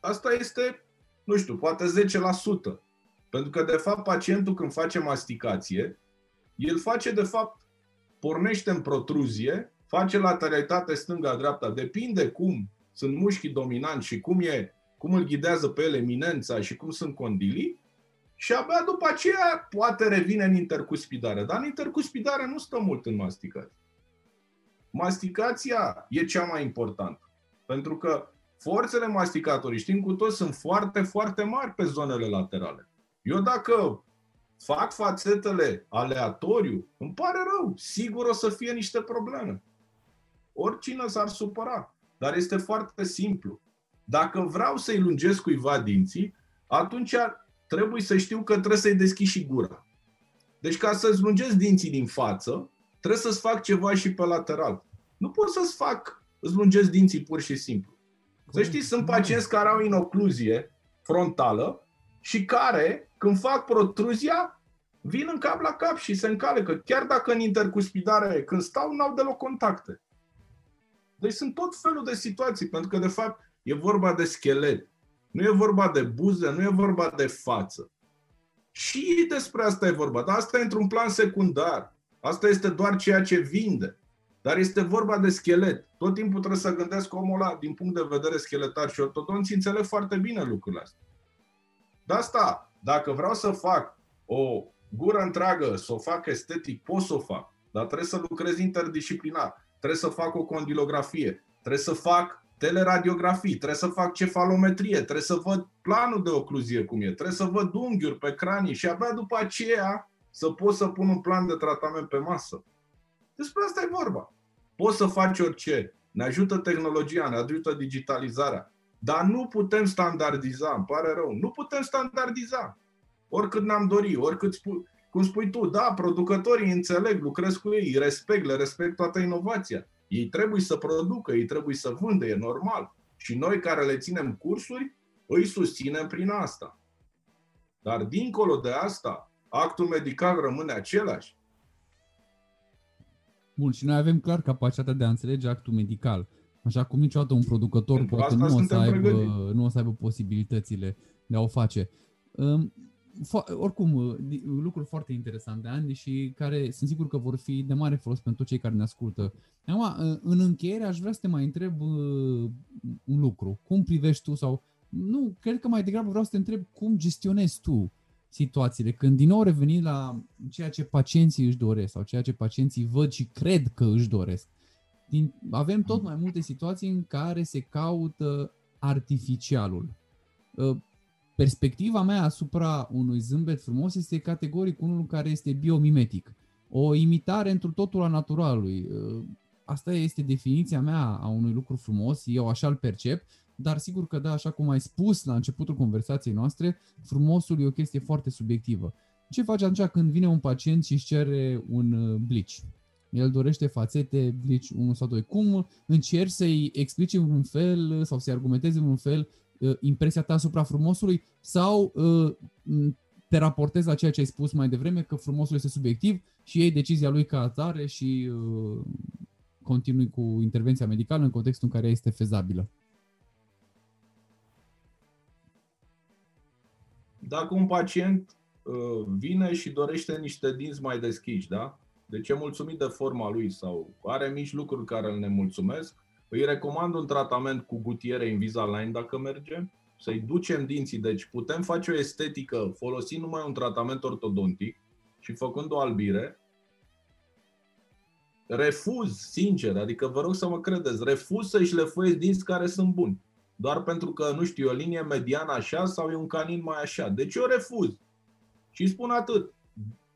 Asta este, nu știu, poate 10%. Pentru că, de fapt, pacientul când face masticație, el face, de fapt, pornește în protruzie, face lateralitate stânga-dreapta, depinde cum sunt mușchii dominanți și cum, e, cum îl ghidează pe el eminența și cum sunt condilii, și abia după aceea poate revine în intercuspidare. Dar în intercuspidare nu stă mult în masticație. Masticația e cea mai importantă. Pentru că forțele masticatorii, știm cu toți, sunt foarte, foarte mari pe zonele laterale. Eu dacă fac fațetele aleatoriu, îmi pare rău. Sigur o să fie niște probleme. Oricine s-ar supăra. Dar este foarte simplu. Dacă vreau să-i lungesc cuiva dinții, atunci trebuie să știu că trebuie să-i deschid și gura. Deci ca să-ți lungesc dinții din față, trebuie să-ți fac ceva și pe lateral. Nu pot să-ți fac, îți lungesc dinții pur și simplu. Să știți, sunt pacienți care au inocluzie frontală și care, când fac protruzia, vin în cap la cap și se încalecă. Chiar dacă în intercuspidare, când stau, n-au deloc contacte. Deci sunt tot felul de situații, pentru că, de fapt, e vorba de schelet. Nu e vorba de buze, nu e vorba de față. Și despre asta e vorba, dar asta e într-un plan secundar. Asta este doar ceea ce vinde. Dar este vorba de schelet. Tot timpul trebuie să gândesc omul ăla din punct de vedere scheletar și ortodonții înțeleg foarte bine lucrurile astea. De asta, dacă vreau să fac o gură întreagă, să o fac estetic, pot să o fac. Dar trebuie să lucrez interdisciplinar. Trebuie să fac o condilografie. Trebuie să fac teleradiografii, trebuie să fac cefalometrie, trebuie să văd planul de ocluzie cum e, trebuie să văd unghiuri pe cranii și abia după aceea să pot să pun un plan de tratament pe masă. Despre asta e vorba. Poți să faci orice. Ne ajută tehnologia, ne ajută digitalizarea. Dar nu putem standardiza, îmi pare rău. Nu putem standardiza. Oricât ne-am dori, oricât spui, cum spui tu, da, producătorii înțeleg, lucrez cu ei, îi respect, le respect toată inovația. Ei trebuie să producă, ei trebuie să vândă, e normal. Și noi care le ținem cursuri, îi susținem prin asta. Dar dincolo de asta, actul medical rămâne același. Bun, și noi avem clar capacitatea de a înțelege actul medical. Așa cum niciodată un producător Pentru poate asta nu o, să suntem aibă, pregătiți. nu o să aibă posibilitățile de a o face. Um, fo- oricum, uh, di- lucruri foarte interesante, Andy, și care sunt sigur că vor fi de mare folos pentru cei care ne ascultă. Acum, uh, în încheiere, aș vrea să te mai întreb uh, un lucru. Cum privești tu sau... Nu, cred că mai degrabă vreau să te întreb cum gestionezi tu situațiile. Când din nou reveni la ceea ce pacienții își doresc sau ceea ce pacienții văd și cred că își doresc. Din, avem tot mai multe situații în care se caută artificialul. Uh, Perspectiva mea asupra unui zâmbet frumos este categoric unul care este biomimetic. O imitare într totul a naturalului. Uh, asta este definiția mea a unui lucru frumos, eu așa îl percep, dar sigur că da, așa cum ai spus la începutul conversației noastre, frumosul e o chestie foarte subiectivă. Ce faci atunci când vine un pacient și își cere un uh, blici? El dorește fațete, blici 1 sau 2. Cum încerci să-i explici în un fel sau să-i argumentezi în un fel uh, impresia ta asupra frumosului sau uh, te raportezi la ceea ce ai spus mai devreme, că frumosul este subiectiv și iei decizia lui ca atare și continui cu intervenția medicală în contextul în care este fezabilă? Dacă un pacient uh, vine și dorește niște dinți mai deschiși, da? Deci e mulțumit de forma lui sau are mici lucruri care îl nemulțumesc, îi recomand un tratament cu gutiere Invisalign dacă merge, să-i ducem dinții. Deci putem face o estetică folosind numai un tratament ortodontic și făcând o albire. Refuz, sincer, adică vă rog să mă credeți, refuz să-și lefuiesc dinți care sunt buni doar pentru că, nu știu, e o linie mediană așa sau e un canin mai așa. Deci eu refuz. Și spun atât.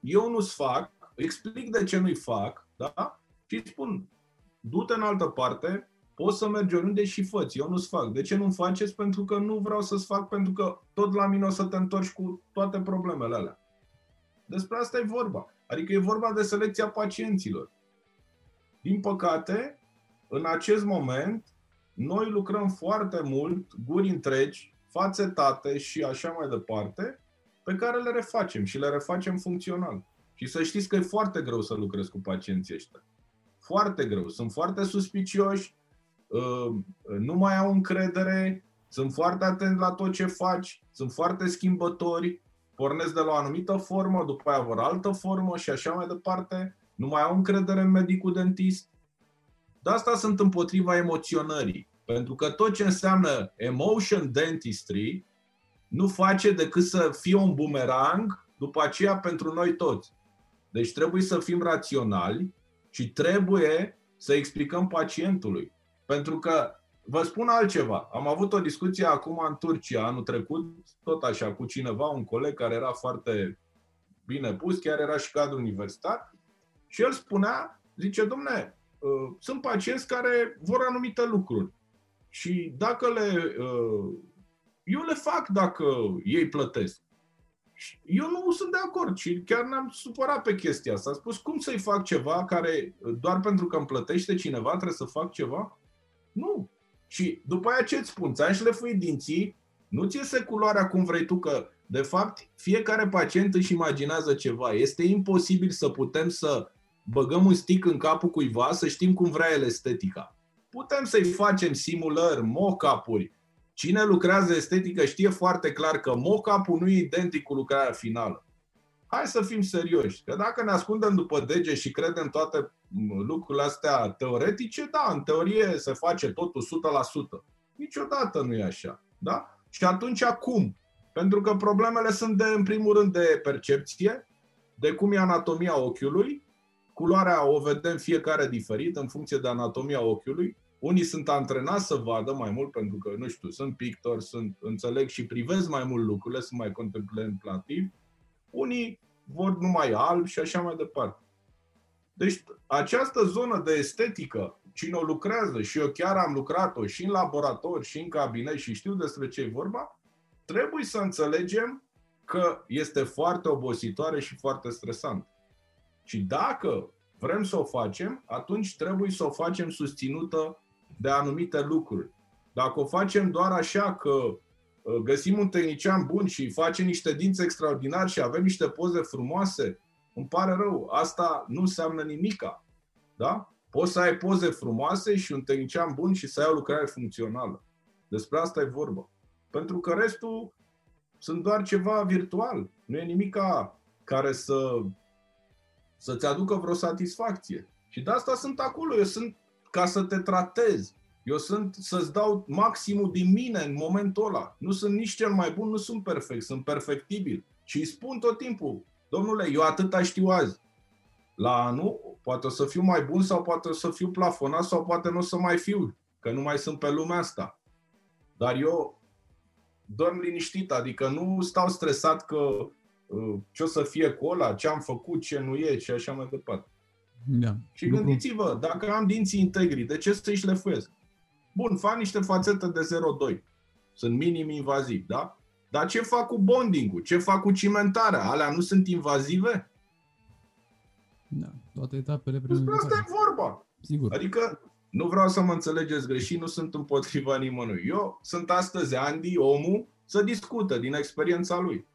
Eu nu-ți fac, explic de ce nu-i fac, da? Și spun, du-te în altă parte, poți să mergi oriunde și fă Eu nu-ți fac. De ce nu-mi faceți? Pentru că nu vreau să-ți fac, pentru că tot la mine o să te întorci cu toate problemele alea. Despre asta e vorba. Adică e vorba de selecția pacienților. Din păcate, în acest moment, noi lucrăm foarte mult, guri întregi, fațetate și așa mai departe, pe care le refacem și le refacem funcțional. Și să știți că e foarte greu să lucrez cu pacienții ăștia. Foarte greu. Sunt foarte suspicioși, uh, nu mai au încredere, sunt foarte atenți la tot ce faci, sunt foarte schimbători, pornesc de la o anumită formă, după aia vor altă formă și așa mai departe, nu mai au încredere în medicul dentist. De asta sunt împotriva emoționării. Pentru că tot ce înseamnă emotion dentistry nu face decât să fie un bumerang după aceea pentru noi toți. Deci trebuie să fim raționali și trebuie să explicăm pacientului. Pentru că, vă spun altceva, am avut o discuție acum în Turcia anul trecut, tot așa, cu cineva, un coleg care era foarte bine pus, chiar era și cadru universitar, și el spunea, zice, domne, Uh, sunt pacienți care vor anumite lucruri. Și dacă le. Uh, eu le fac dacă ei plătesc. Eu nu sunt de acord și chiar ne-am supărat pe chestia asta. Am spus, cum să-i fac ceva care doar pentru că îmi plătește cineva trebuie să fac ceva? Nu. Și după aia ce îți spun? Ți-ai șlefuit dinții, nu ți iese culoarea cum vrei tu, că de fapt fiecare pacient își imaginează ceva. Este imposibil să putem să băgăm un stick în capul cuiva să știm cum vrea el estetica. Putem să-i facem simulări, mock-up-uri. Cine lucrează estetică știe foarte clar că mock-up-ul nu e identic cu lucrarea finală. Hai să fim serioși, că dacă ne ascundem după dege și credem toate lucrurile astea teoretice, da, în teorie se face totul 100%. Niciodată nu e așa. Da? Și atunci cum? Pentru că problemele sunt de, în primul rând de percepție, de cum e anatomia ochiului Culoarea o vedem fiecare diferit în funcție de anatomia ochiului. Unii sunt antrenați să vadă mai mult pentru că, nu știu, sunt pictori, sunt, înțeleg și privesc mai mult lucrurile, sunt mai contemplativi. Unii vor numai alb și așa mai departe. Deci această zonă de estetică, cine o lucrează și eu chiar am lucrat-o și în laborator și în cabinet și știu despre ce e vorba, trebuie să înțelegem că este foarte obositoare și foarte stresant. Și dacă vrem să o facem, atunci trebuie să o facem susținută de anumite lucruri. Dacă o facem doar așa că uh, găsim un tehnician bun și face niște dinți extraordinari și avem niște poze frumoase, îmi pare rău, asta nu înseamnă nimica. Da? Poți să ai poze frumoase și un tehnician bun și să ai o lucrare funcțională. Despre asta e vorba. Pentru că restul sunt doar ceva virtual. Nu e nimica care să să-ți aducă vreo satisfacție. Și de asta sunt acolo, eu sunt ca să te tratez. Eu sunt să-ți dau maximul din mine în momentul ăla. Nu sunt nici cel mai bun, nu sunt perfect, sunt perfectibil. Și îi spun tot timpul, domnule, eu atâta știu azi. La anul poate o să fiu mai bun sau poate o să fiu plafonat sau poate nu o să mai fiu, că nu mai sunt pe lumea asta. Dar eu dorm liniștit, adică nu stau stresat că Uh, ce o să fie cu ăla, ce am făcut, ce nu e și așa mai departe. Da. Și Lucru... gândiți-vă, dacă am dinții integri, de ce să-i șlefuiesc? Bun, fac niște fațete de 0,2. Sunt minim invazivi, da? Dar ce fac cu bonding-ul? Ce fac cu cimentarea? Alea nu sunt invazive? Da, toate etapele Despre asta e vorba. Sigur. Adică, nu vreau să mă înțelegeți greșit, nu sunt împotriva nimănui. Eu sunt astăzi Andy, omul, să discută din experiența lui.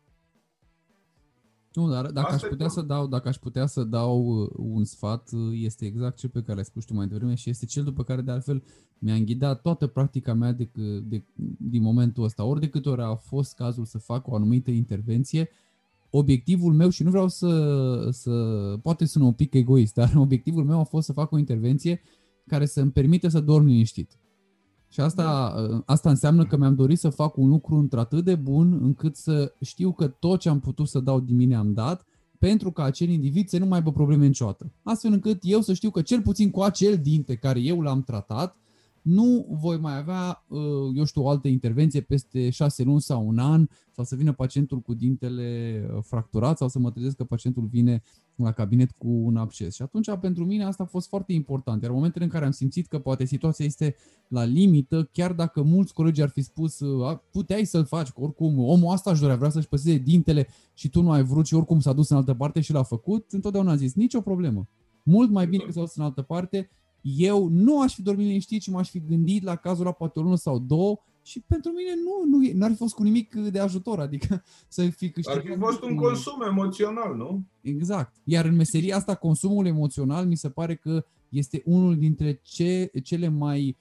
Nu, dar dacă aș, putea să dau, dacă aș putea să dau uh, un sfat, uh, este exact cel pe care l-ai spus tu mai devreme și este cel după care de altfel mi-a înghidat toată practica mea de, de, din momentul ăsta. Ori de câte ori a fost cazul să fac o anumită intervenție, obiectivul meu, și nu vreau să, să poate sună un pic egoist, dar obiectivul meu a fost să fac o intervenție care să îmi permite să dorm liniștit. Și asta, da. asta înseamnă că mi-am dorit să fac un lucru într-atât de bun încât să știu că tot ce am putut să dau din mine am dat pentru ca acel individ să nu mai aibă probleme niciodată. Astfel încât eu să știu că cel puțin cu acel din pe care eu l-am tratat, nu voi mai avea, uh, eu știu, o altă intervenție peste șase luni sau un an, sau să vină pacientul cu dintele uh, fracturat, sau să mă trezesc că pacientul vine la cabinet cu un absces. Și atunci, pentru mine, asta a fost foarte important. Iar în momentele în care am simțit că poate situația este la limită, chiar dacă mulți colegi ar fi spus, uh, puteai să-l faci, că oricum omul asta își dorea, vrea să-și păseze dintele și tu nu ai vrut și oricum s-a dus în altă parte și l-a făcut, întotdeauna am zis, nicio problemă. Mult mai bine că s-a dus în altă parte eu nu aș fi dormit liniștit, ci m-aș fi gândit la cazul la poate o lună sau două și pentru mine nu, nu ar fi fost cu nimic de ajutor, adică să fi câștigat. Ar fi fost un consum emoțional, nu? Exact. Iar în meseria asta, consumul emoțional mi se pare că este unul dintre ce, cele mai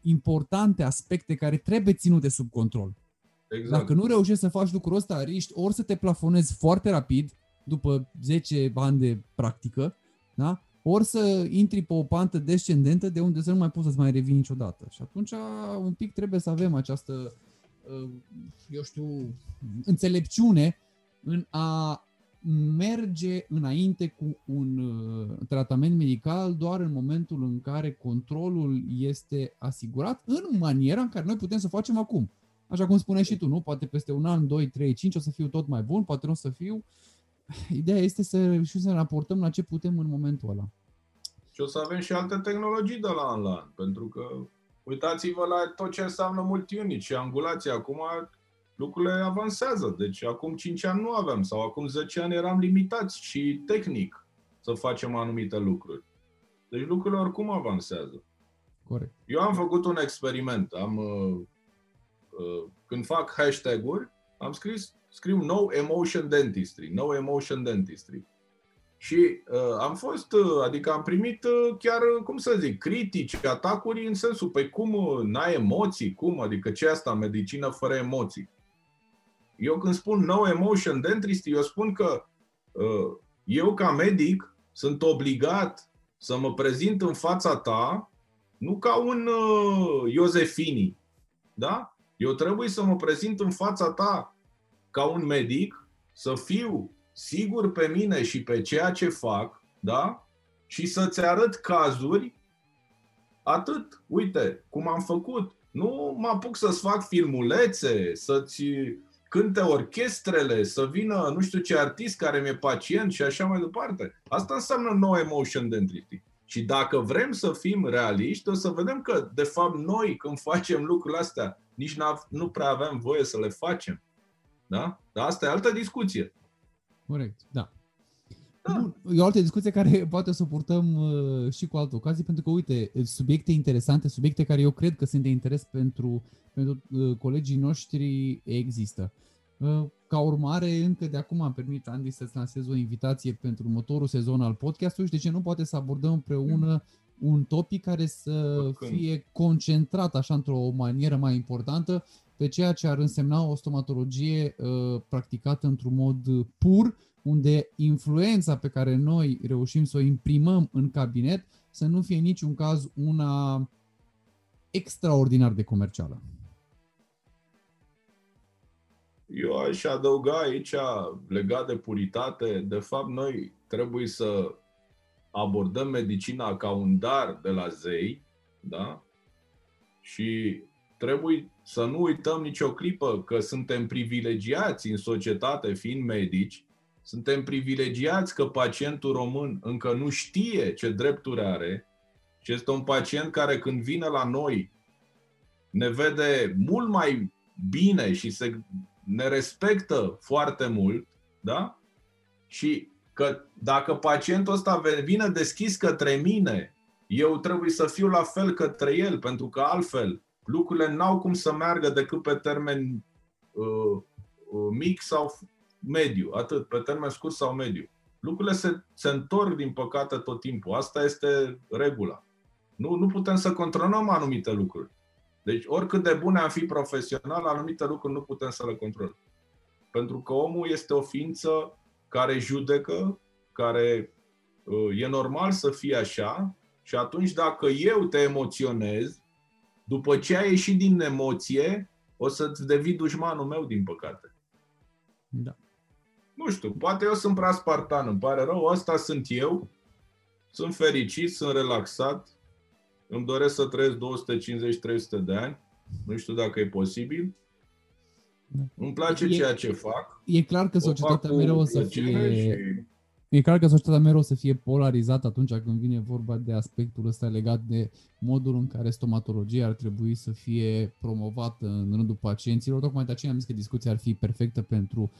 importante aspecte care trebuie ținute sub control. Exact. Dacă nu reușești să faci lucrul ăsta, riști ori să te plafonezi foarte rapid, după 10 ani de practică, da? Ori să intri pe o pantă descendentă de unde să nu mai poți să-ți mai revii niciodată. Și atunci un pic trebuie să avem această, uh, eu știu, înțelepciune în a merge înainte cu un uh, tratament medical doar în momentul în care controlul este asigurat în maniera în care noi putem să facem acum. Așa cum spuneai și tu, nu? Poate peste un an, 2, 3, 5 o să fiu tot mai bun, poate nu o să fiu Ideea este să reușim să ne raportăm la ce putem în momentul ăla. Și o să avem și alte tehnologii de la an la an, pentru că uitați-vă la tot ce înseamnă multiunit și angulație. Acum lucrurile avansează. Deci acum 5 ani nu aveam sau acum 10 ani eram limitați și tehnic să facem anumite lucruri. Deci lucrurile oricum avansează. Corect. Eu am făcut un experiment. Am, uh, uh, când fac hashtag-uri, am scris scriu No Emotion Dentistry, No Emotion Dentistry. Și uh, am fost, uh, adică am primit uh, chiar, cum să zic, critici, atacuri în sensul, păi cum uh, n-ai emoții, cum, adică ce asta, medicină fără emoții. Eu când spun no emotion dentistry, eu spun că uh, eu ca medic sunt obligat să mă prezint în fața ta nu ca un uh, Iosefini, da? Eu trebuie să mă prezint în fața ta ca un medic, să fiu sigur pe mine și pe ceea ce fac, da? Și să-ți arăt cazuri, atât, uite, cum am făcut. Nu mă apuc să-ți fac filmulețe, să-ți cânte orchestrele, să vină nu știu ce artist care mi-e pacient și așa mai departe. Asta înseamnă no emotion dentistry. Și dacă vrem să fim realiști, o să vedem că, de fapt, noi, când facem lucrurile astea, nici nu prea avem voie să le facem. Da? Dar asta e altă discuție. Corect, da. da. Bun, e o altă discuție care poate să o purtăm uh, și cu alte ocazii, pentru că, uite, subiecte interesante, subiecte care eu cred că sunt de interes pentru, pentru uh, colegii noștri există. Uh, ca urmare, încă de acum am permit Andy să-ți lansez o invitație pentru următorul sezon al podcastului și de ce nu poate să abordăm împreună un topic care să fie concentrat așa într-o manieră mai importantă pe ceea ce ar însemna o stomatologie uh, practicată într-un mod pur, unde influența pe care noi reușim să o imprimăm în cabinet să nu fie niciun caz una extraordinar de comercială. Eu aș adăuga aici, legat de puritate, de fapt noi trebuie să abordăm medicina ca un dar de la zei, da? Și trebuie să nu uităm nicio clipă că suntem privilegiați în societate fiind medici, Suntem privilegiați că pacientul român încă nu știe ce drepturi are și este un pacient care când vine la noi ne vede mult mai bine și se, ne respectă foarte mult, da? Și că dacă pacientul ăsta vine deschis către mine, eu trebuie să fiu la fel către el, pentru că altfel lucrurile n-au cum să meargă decât pe termen uh, uh, mic sau mediu, atât, pe termen scurt sau mediu. Lucrurile se, se întorc, din păcate, tot timpul. Asta este regula. Nu, nu putem să controlăm anumite lucruri. Deci, oricât de bune am fi profesional, anumite lucruri nu putem să le controlăm. Pentru că omul este o ființă care judecă, care uh, e normal să fie așa și atunci dacă eu te emoționez, după ce ai ieșit din emoție, o să-ți devii dușmanul meu, din păcate. Da. Nu știu, poate eu sunt prea spartan, îmi pare rău, asta sunt eu, sunt fericit, sunt relaxat, îmi doresc să trăiesc 250-300 de ani, nu știu dacă e posibil, da. îmi place e, ceea ce fac. E clar că societatea mereu o să fie... Și... E clar că societatea mereu o să fie polarizată atunci când vine vorba de aspectul ăsta legat de modul în care stomatologia ar trebui să fie promovată în rândul pacienților. Tocmai de aceea am zis că discuția ar fi perfectă pentru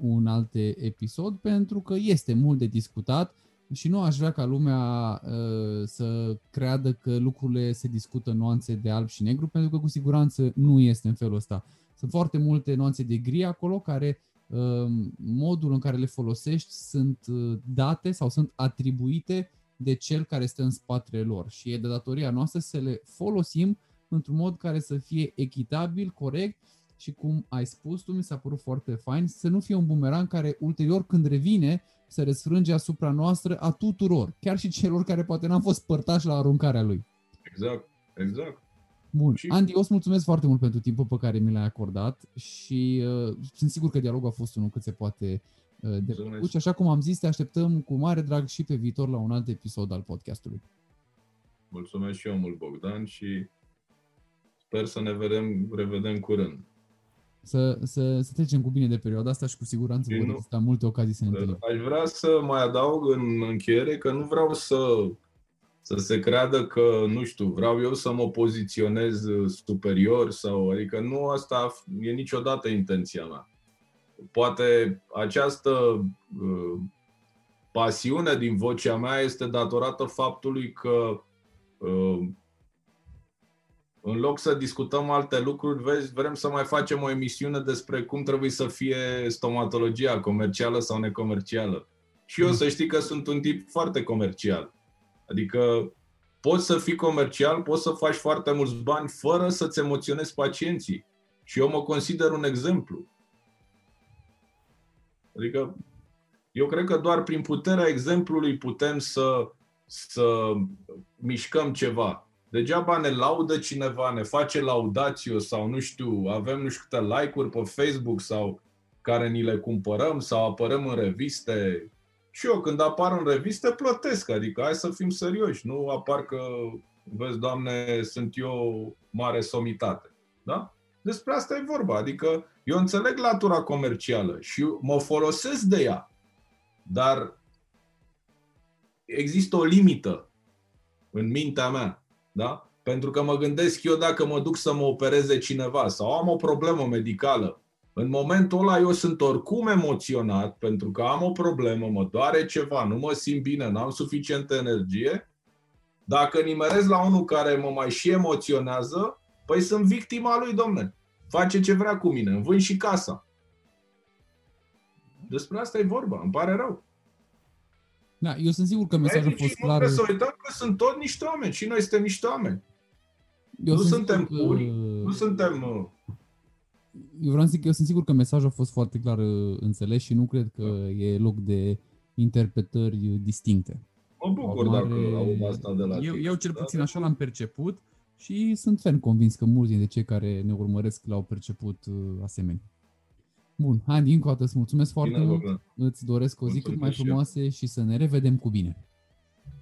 un alt episod, pentru că este mult de discutat și nu aș vrea ca lumea uh, să creadă că lucrurile se discută nuanțe de alb și negru, pentru că cu siguranță nu este în felul ăsta. Sunt foarte multe nuanțe de gri acolo care uh, modul în care le folosești sunt uh, date sau sunt atribuite de cel care stă în spatele lor și e de datoria noastră să le folosim într-un mod care să fie echitabil, corect și cum ai spus tu, mi s-a părut foarte fain, să nu fie un bumerang care ulterior când revine se răsfrânge asupra noastră a tuturor, chiar și celor care poate n-am fost părtași la aruncarea lui. Exact, exact. Bun. Și... Andy, o să mulțumesc foarte mult pentru timpul pe care mi l-ai acordat și uh, sunt sigur că dialogul a fost unul cât se poate uh, de plăcut și așa cum am zis, te așteptăm cu mare drag și pe viitor la un alt episod al podcastului. Mulțumesc și eu mult, Bogdan, și sper să ne vedem, revedem curând să, să, să trecem cu bine de perioada asta și cu siguranță vor exista multe ocazii să ne întâlnim. Aș vrea să mai adaug în încheiere că nu vreau să, să se creadă că, nu știu, vreau eu să mă poziționez superior sau, adică nu asta e niciodată intenția mea. Poate această uh, pasiune din vocea mea este datorată faptului că uh, în loc să discutăm alte lucruri, vezi, vrem să mai facem o emisiune despre cum trebuie să fie stomatologia, comercială sau necomercială. Și eu să știi că sunt un tip foarte comercial. Adică poți să fii comercial, poți să faci foarte mulți bani fără să-ți emoționezi pacienții. Și eu mă consider un exemplu. Adică eu cred că doar prin puterea exemplului putem să, să mișcăm ceva. Degeaba ne laudă cineva, ne face laudațiu sau nu știu, avem nu știu câte like-uri pe Facebook sau care ni le cumpărăm sau apărăm în reviste. Și eu când apar în reviste plătesc, adică hai să fim serioși, nu apar că, vezi, Doamne, sunt eu mare somitate. Da? Despre asta e vorba, adică eu înțeleg latura comercială și mă folosesc de ea, dar există o limită în mintea mea da? Pentru că mă gândesc eu dacă mă duc să mă opereze cineva sau am o problemă medicală, în momentul ăla eu sunt oricum emoționat pentru că am o problemă, mă doare ceva, nu mă simt bine, n-am suficientă energie. Dacă nimerez la unul care mă mai și emoționează, păi sunt victima lui, domne. Face ce vrea cu mine, îmi vând și casa. Despre asta e vorba, îmi pare rău. Da, eu sunt sigur că mesajul a fost clar. Nu să uităm că sunt tot niște oameni și noi suntem niște oameni. Eu nu suntem că... puri, nu suntem... Uh, eu vreau să zic că eu sunt sigur că mesajul a fost foarte clar uh, înțeles și nu cred că da. e loc de interpretări distincte. Mă bucur mare... dacă aud asta de la eu, tine. Eu cel da? puțin așa l-am perceput și sunt ferm convins că mulți dintre cei care ne urmăresc l-au perceput uh, asemenea. Bun, Andy, încă o dată îți mulțumesc foarte bine, mult. Bine. Îți doresc o zi cât mai frumoasă și, și să ne revedem cu bine.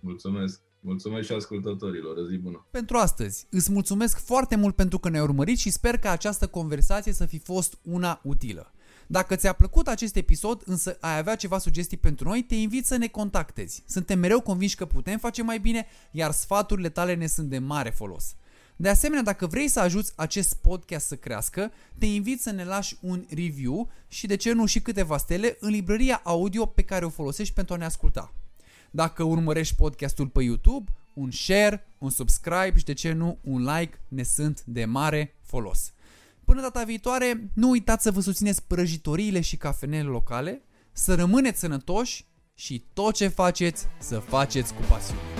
Mulțumesc. Mulțumesc și ascultătorilor. O zi bună. Pentru astăzi, îți mulțumesc foarte mult pentru că ne-ai urmărit și sper că această conversație să fi fost una utilă. Dacă ți-a plăcut acest episod, însă ai avea ceva sugestii pentru noi, te invit să ne contactezi. Suntem mereu convinși că putem face mai bine, iar sfaturile tale ne sunt de mare folos. De asemenea, dacă vrei să ajuți acest podcast să crească, te invit să ne lași un review și de ce nu și câteva stele în librăria audio pe care o folosești pentru a ne asculta. Dacă urmărești podcastul pe YouTube, un share, un subscribe și de ce nu un like ne sunt de mare folos. Până data viitoare, nu uitați să vă susțineți prăjitoriile și cafenele locale, să rămâneți sănătoși și tot ce faceți să faceți cu pasiune.